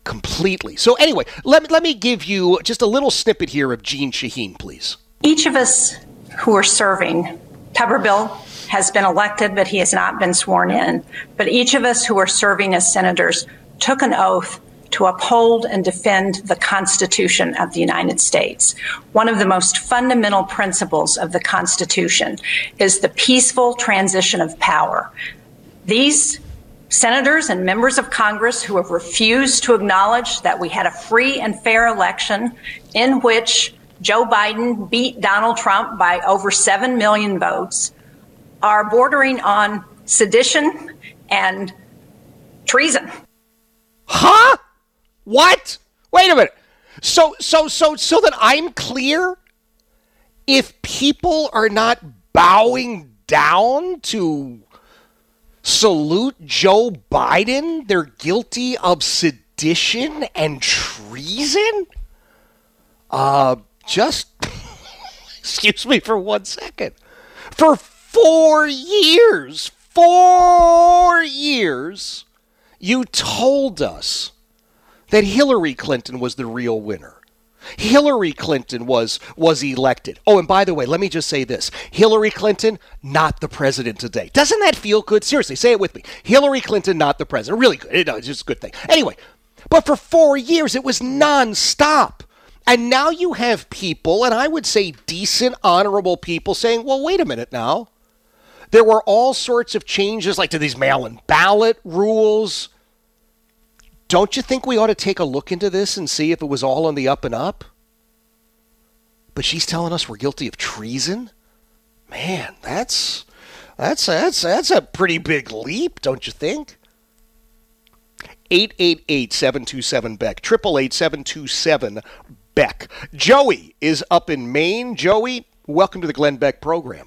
Speaker 2: completely. So anyway, let, let me give you just a little snippet here of Jeanne Shaheen, please.
Speaker 15: Each of us who are serving, Tuberville has been elected, but he has not been sworn in. But each of us who are serving as senators took an oath to uphold and defend the Constitution of the United States. One of the most fundamental principles of the Constitution is the peaceful transition of power. These senators and members of Congress who have refused to acknowledge that we had a free and fair election in which Joe Biden beat Donald Trump by over 7 million votes are bordering on sedition and treason.
Speaker 2: Huh? What? Wait a minute. So so so so that I'm clear, if people are not bowing down to salute Joe Biden, they're guilty of sedition and treason? Uh just [LAUGHS] excuse me for one second. For 4 years, 4 years you told us that Hillary Clinton was the real winner. Hillary Clinton was was elected. Oh, and by the way, let me just say this. Hillary Clinton not the president today. Doesn't that feel good? Seriously, say it with me. Hillary Clinton not the president. Really good. It's just a good thing. Anyway, but for 4 years it was nonstop. And now you have people, and I would say decent, honorable people, saying, well, wait a minute now. There were all sorts of changes, like to these mail in ballot rules. Don't you think we ought to take a look into this and see if it was all on the up and up? But she's telling us we're guilty of treason? Man, that's that's that's that's a pretty big leap, don't you think? 888-727 Beck. 888-727 Beck. Joey is up in Maine. Joey, welcome to the Glenn Beck program.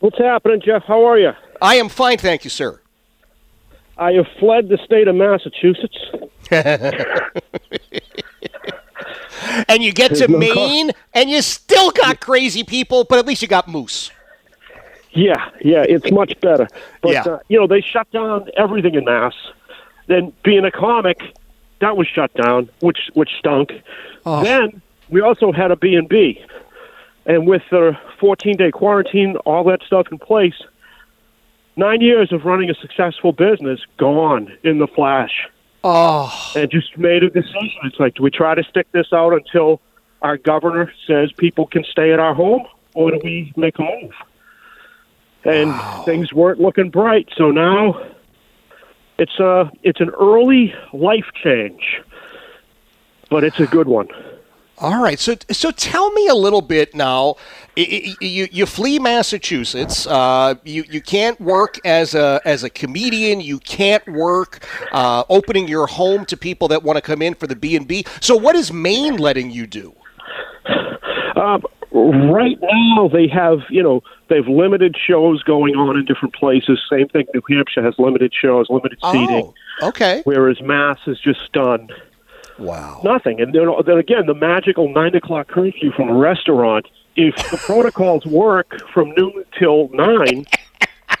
Speaker 16: What's happening, Jeff? How are you?
Speaker 2: I am fine, thank you, sir.
Speaker 16: I have fled the state of Massachusetts. [LAUGHS]
Speaker 2: and you get to Maine, and you still got crazy people, but at least you got moose.
Speaker 16: Yeah, yeah, it's much better. But
Speaker 2: Yeah.
Speaker 16: uh, you know, they shut down everything in Mass. Then being a comic, that was shut down, which which stunk. Then we also had a B and B, and with the 14 day quarantine, all that stuff in place, nine years of running a successful business gone in the flash.
Speaker 2: Oh,
Speaker 16: and just made a decision. It's like, do we try to stick this out until our governor says people can stay at our home, or do we make a move? And things weren't looking bright. So now it's a it's an early life change, but it's a good one.
Speaker 2: All right, so so tell me a little bit now. You you flee Massachusetts. Uh, you you can't work as a as a comedian. You can't work uh, opening your home to people that want to come in for the B and B. So what is Maine letting you do?
Speaker 16: Um, right now, they have you know they've limited shows going on in different places. Same thing. New Hampshire has limited shows, limited seating.
Speaker 2: okay.
Speaker 16: Whereas Mass is just done.
Speaker 2: Wow.
Speaker 16: Nothing. And then, then again, the magical nine o'clock curfew from a restaurant. If the [LAUGHS] protocols work from noon till nine,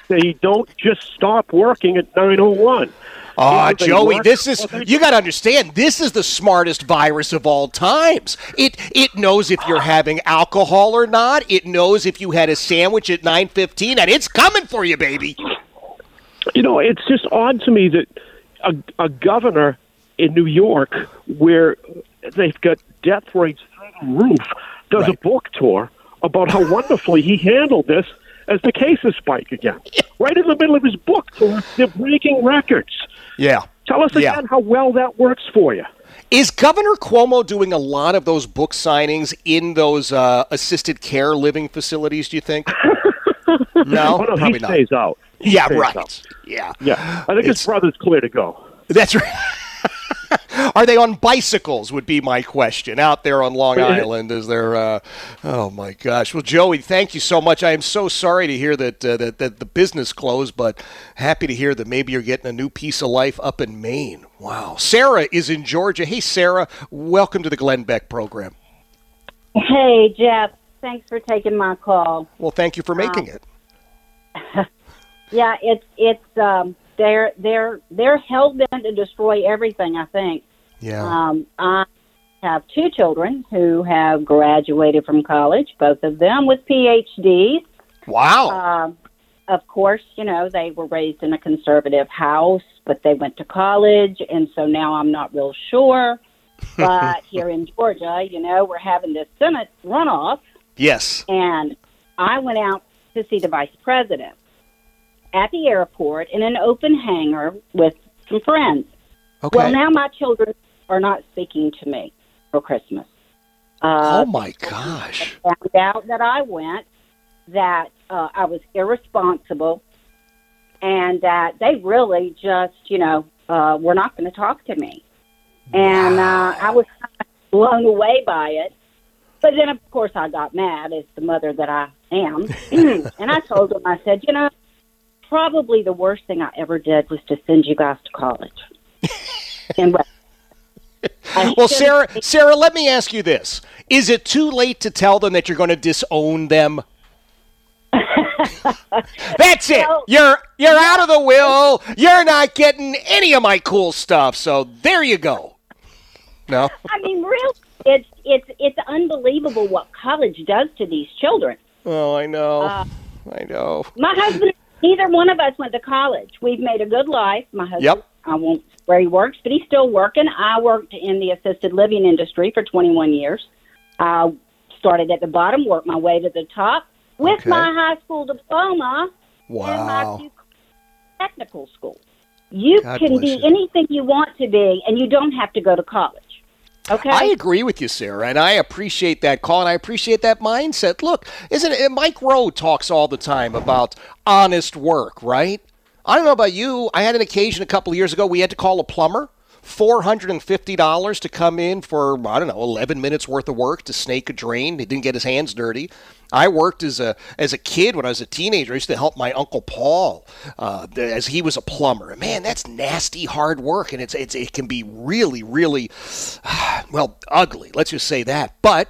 Speaker 16: they don't just stop working at nine o one.
Speaker 2: Ah,
Speaker 16: they
Speaker 2: Joey,
Speaker 16: work
Speaker 2: this is
Speaker 16: they
Speaker 2: you got to understand. This is the smartest virus of all times. It it knows if you're having alcohol or not. It knows if you had a sandwich at 9:15 and it's coming for you, baby.
Speaker 16: You know, it's just odd to me that a, a governor in New York, where they've got death rates through the roof, does a book tour about how wonderfully he handled this as the cases spike again. Right in the middle of his book tour, they're breaking records.
Speaker 2: Yeah.
Speaker 16: Tell us
Speaker 2: Yeah.
Speaker 16: again how well that works for you.
Speaker 2: Is Governor Cuomo doing a lot of those book signings in those uh, assisted care living facilities? Do you think? [LAUGHS] no,
Speaker 16: Oh, no,
Speaker 2: probably
Speaker 16: he
Speaker 2: not.
Speaker 16: stays out. He
Speaker 2: Yeah,
Speaker 16: stays
Speaker 2: right.
Speaker 16: out.
Speaker 2: Yeah,
Speaker 16: yeah. I think his brother's clear to go.
Speaker 2: That's [LAUGHS] right. [LAUGHS] Are they on bicycles? Would be my question. Out there on Long Island, is there? Uh, oh my gosh! Well, Joey, thank you so much. I am so sorry to hear that, uh, that that the business closed, but happy to hear that maybe you're getting a new piece of life up in Maine. Wow. Sarah is in Georgia. Hey, Sarah, welcome to the Glenn Beck program.
Speaker 17: Hey, Jeff. Thanks for taking my call.
Speaker 2: Well, thank you for making it. [LAUGHS]
Speaker 17: Yeah, it's it's um they're they're they're hell bent to destroy everything. I think.
Speaker 2: Yeah.
Speaker 17: Um, I have two children who have graduated from college, both of them with PhDs.
Speaker 2: Wow.
Speaker 17: Um, of course, you know they were raised in a conservative house, but they went to college, and so now I'm not real sure. [LAUGHS] But here in Georgia, you know, we're having this Senate runoff,
Speaker 2: Yes.
Speaker 17: and I went out to see the vice president at the airport in an open hangar with some friends.
Speaker 2: Okay.
Speaker 17: Well, now my children are not speaking to me for Christmas. Uh,
Speaker 2: oh my gosh.
Speaker 17: found out that I went, that uh, I was irresponsible, and that they really just, you know, uh, were not going to talk to me. And uh, I was blown away by it. But then, of course, I got mad as the mother that I am. [LAUGHS] [CLEARS THROAT] and I told them, I said, you know, probably the worst thing I ever did was to send you guys to college. [LAUGHS] and well,
Speaker 2: Well, Sarah, Sarah, let me ask you this: Is it too late to tell them that you're going to disown them? [LAUGHS] That's it. You're you're out of the will. You're not getting any of my cool stuff. So there you go. No.
Speaker 17: I mean, really, it's it's it's unbelievable what college does to these children.
Speaker 2: Oh, I know.
Speaker 17: Uh,
Speaker 2: I know.
Speaker 17: My husband, neither one of us went to college. We've made a good life. My husband
Speaker 2: Yep.
Speaker 17: I won't where he works, but he's still working. I worked in the assisted living industry for 21 years. I started at the bottom, worked my way to the top with
Speaker 2: Okay.
Speaker 17: my high school diploma and my technical school. You
Speaker 2: God
Speaker 17: can be
Speaker 2: you.
Speaker 17: anything you want to be, and you don't have to go to college. Okay.
Speaker 2: I agree with you, Sarah, and I appreciate that call, and I appreciate that mindset. Look, isn't it? Mike Rowe talks all the time about honest work, right? I don't know about you. I had an occasion a couple of years ago. We had to call a plumber. $450 to come in for, I don't know, 11 minutes worth of work to snake a drain. He didn't get his hands dirty. I worked as a as a kid when I was a teenager. I used to help my uncle Paul uh, as he was a plumber. Man, that's nasty hard work, and it's, it's it can be really really [SIGHS] well ugly. Let's just say that. But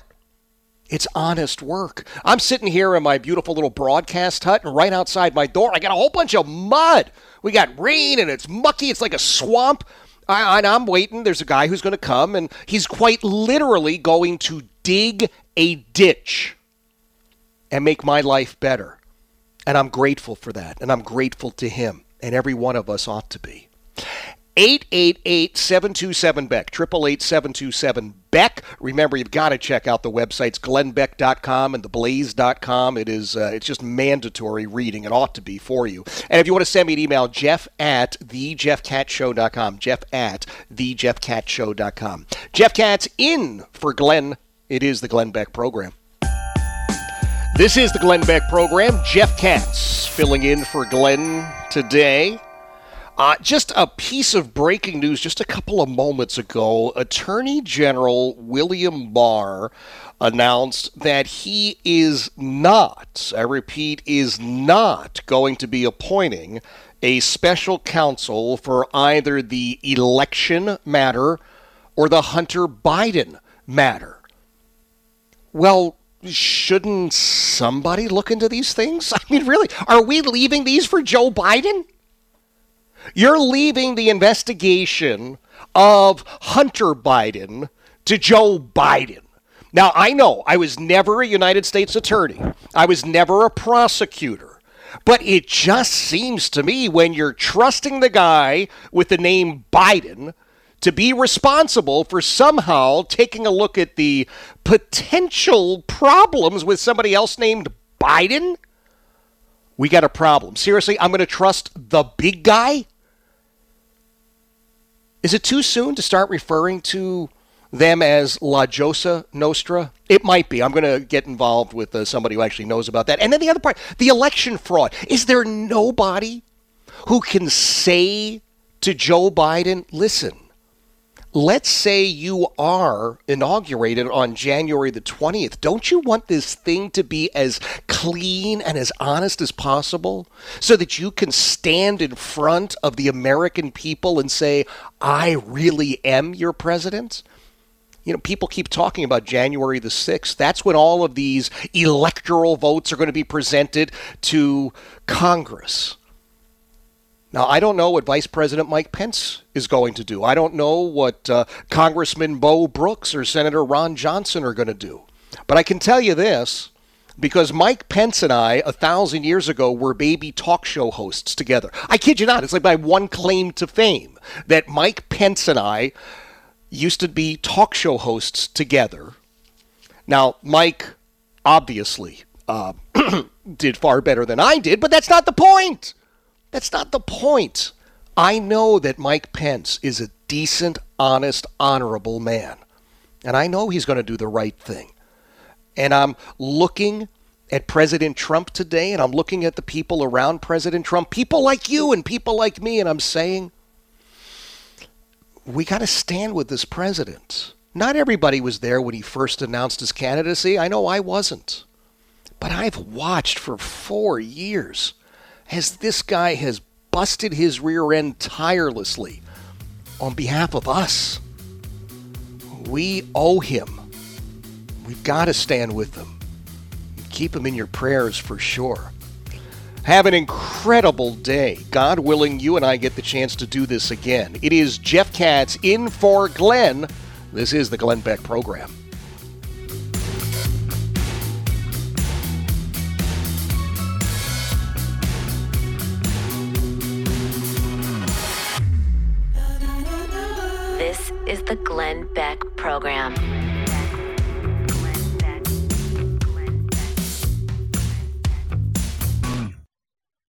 Speaker 2: it's honest work. I'm sitting here in my beautiful little broadcast hut, and right outside my door, I got a whole bunch of mud. We got rain, and it's mucky. It's like a swamp. I, and I'm waiting. There's a guy who's going to come, and he's quite literally going to dig a ditch and make my life better. And I'm grateful for that. And I'm grateful to him. And every one of us ought to be. 888 727 Beck, 888 727 Beck. Remember, you've got to check out the websites glennbeck.com and theblaze.com. It is, uh, it's just mandatory reading. It ought to be for you. And if you want to send me an email, jeff at thejeffkatzshow.com. Jeff at thejeffkatzshow.com. Jeff Katz in for Glenn. It is the Glenn Beck program. This is the Glenn Beck program. Jeff Katz filling in for Glenn today. Uh, just a piece of breaking news just a couple of moments ago. Attorney General William Barr announced that he is not, I repeat, is not going to be appointing a special counsel for either the election matter or the Hunter Biden matter. Well, shouldn't somebody look into these things? [LAUGHS] I mean, really, are we leaving these for Joe Biden? You're leaving the investigation of Hunter Biden to Joe Biden. Now, I know I was never a United States attorney, I was never a prosecutor. But it just seems to me when you're trusting the guy with the name Biden to be responsible for somehow taking a look at the potential problems with somebody else named Biden, we got a problem. Seriously, I'm going to trust the big guy? Is it too soon to start referring to them as La Josa Nostra? It might be. I'm going to get involved with uh, somebody who actually knows about that. And then the other part, the election fraud. Is there nobody who can say to Joe Biden, listen, let's say you are inaugurated on January the 20th. Don't you want this thing to be as clean and as honest as possible so that you can stand in front of the American people and say, I really am your president? You know, people keep talking about January the 6th. That's when all of these electoral votes are going to be presented to Congress. Now, I don't know what Vice President Mike Pence is going to do. I don't know what uh, Congressman Mo Brooks or Senator Ron Johnson are going to do. But I can tell you this because Mike Pence and I, a thousand years ago, were baby talk show hosts together. I kid you not. It's like my one claim to fame that Mike Pence and I used to be talk show hosts together. Now, Mike obviously uh, [CLEARS THROAT] did far better than I did, but that's not the point. That's not the point. I know that Mike Pence is a decent, honest, honorable man. And I know he's going to do the right thing. And I'm looking at President Trump today, and I'm looking at the people around President Trump, people like you and people like me, and I'm saying, we got to stand with this president. Not everybody was there when he first announced his candidacy. I know I wasn't. But I've watched for four years as this guy has busted his rear end tirelessly on behalf of us. We owe him. We've got to stand with him. Keep him in your prayers for sure. Have an incredible day. God willing, you and I get the chance to do this again. It is Jeff Katz in for Glenn. This is the Glenn Beck program.
Speaker 1: Is the Glenn Beck Program.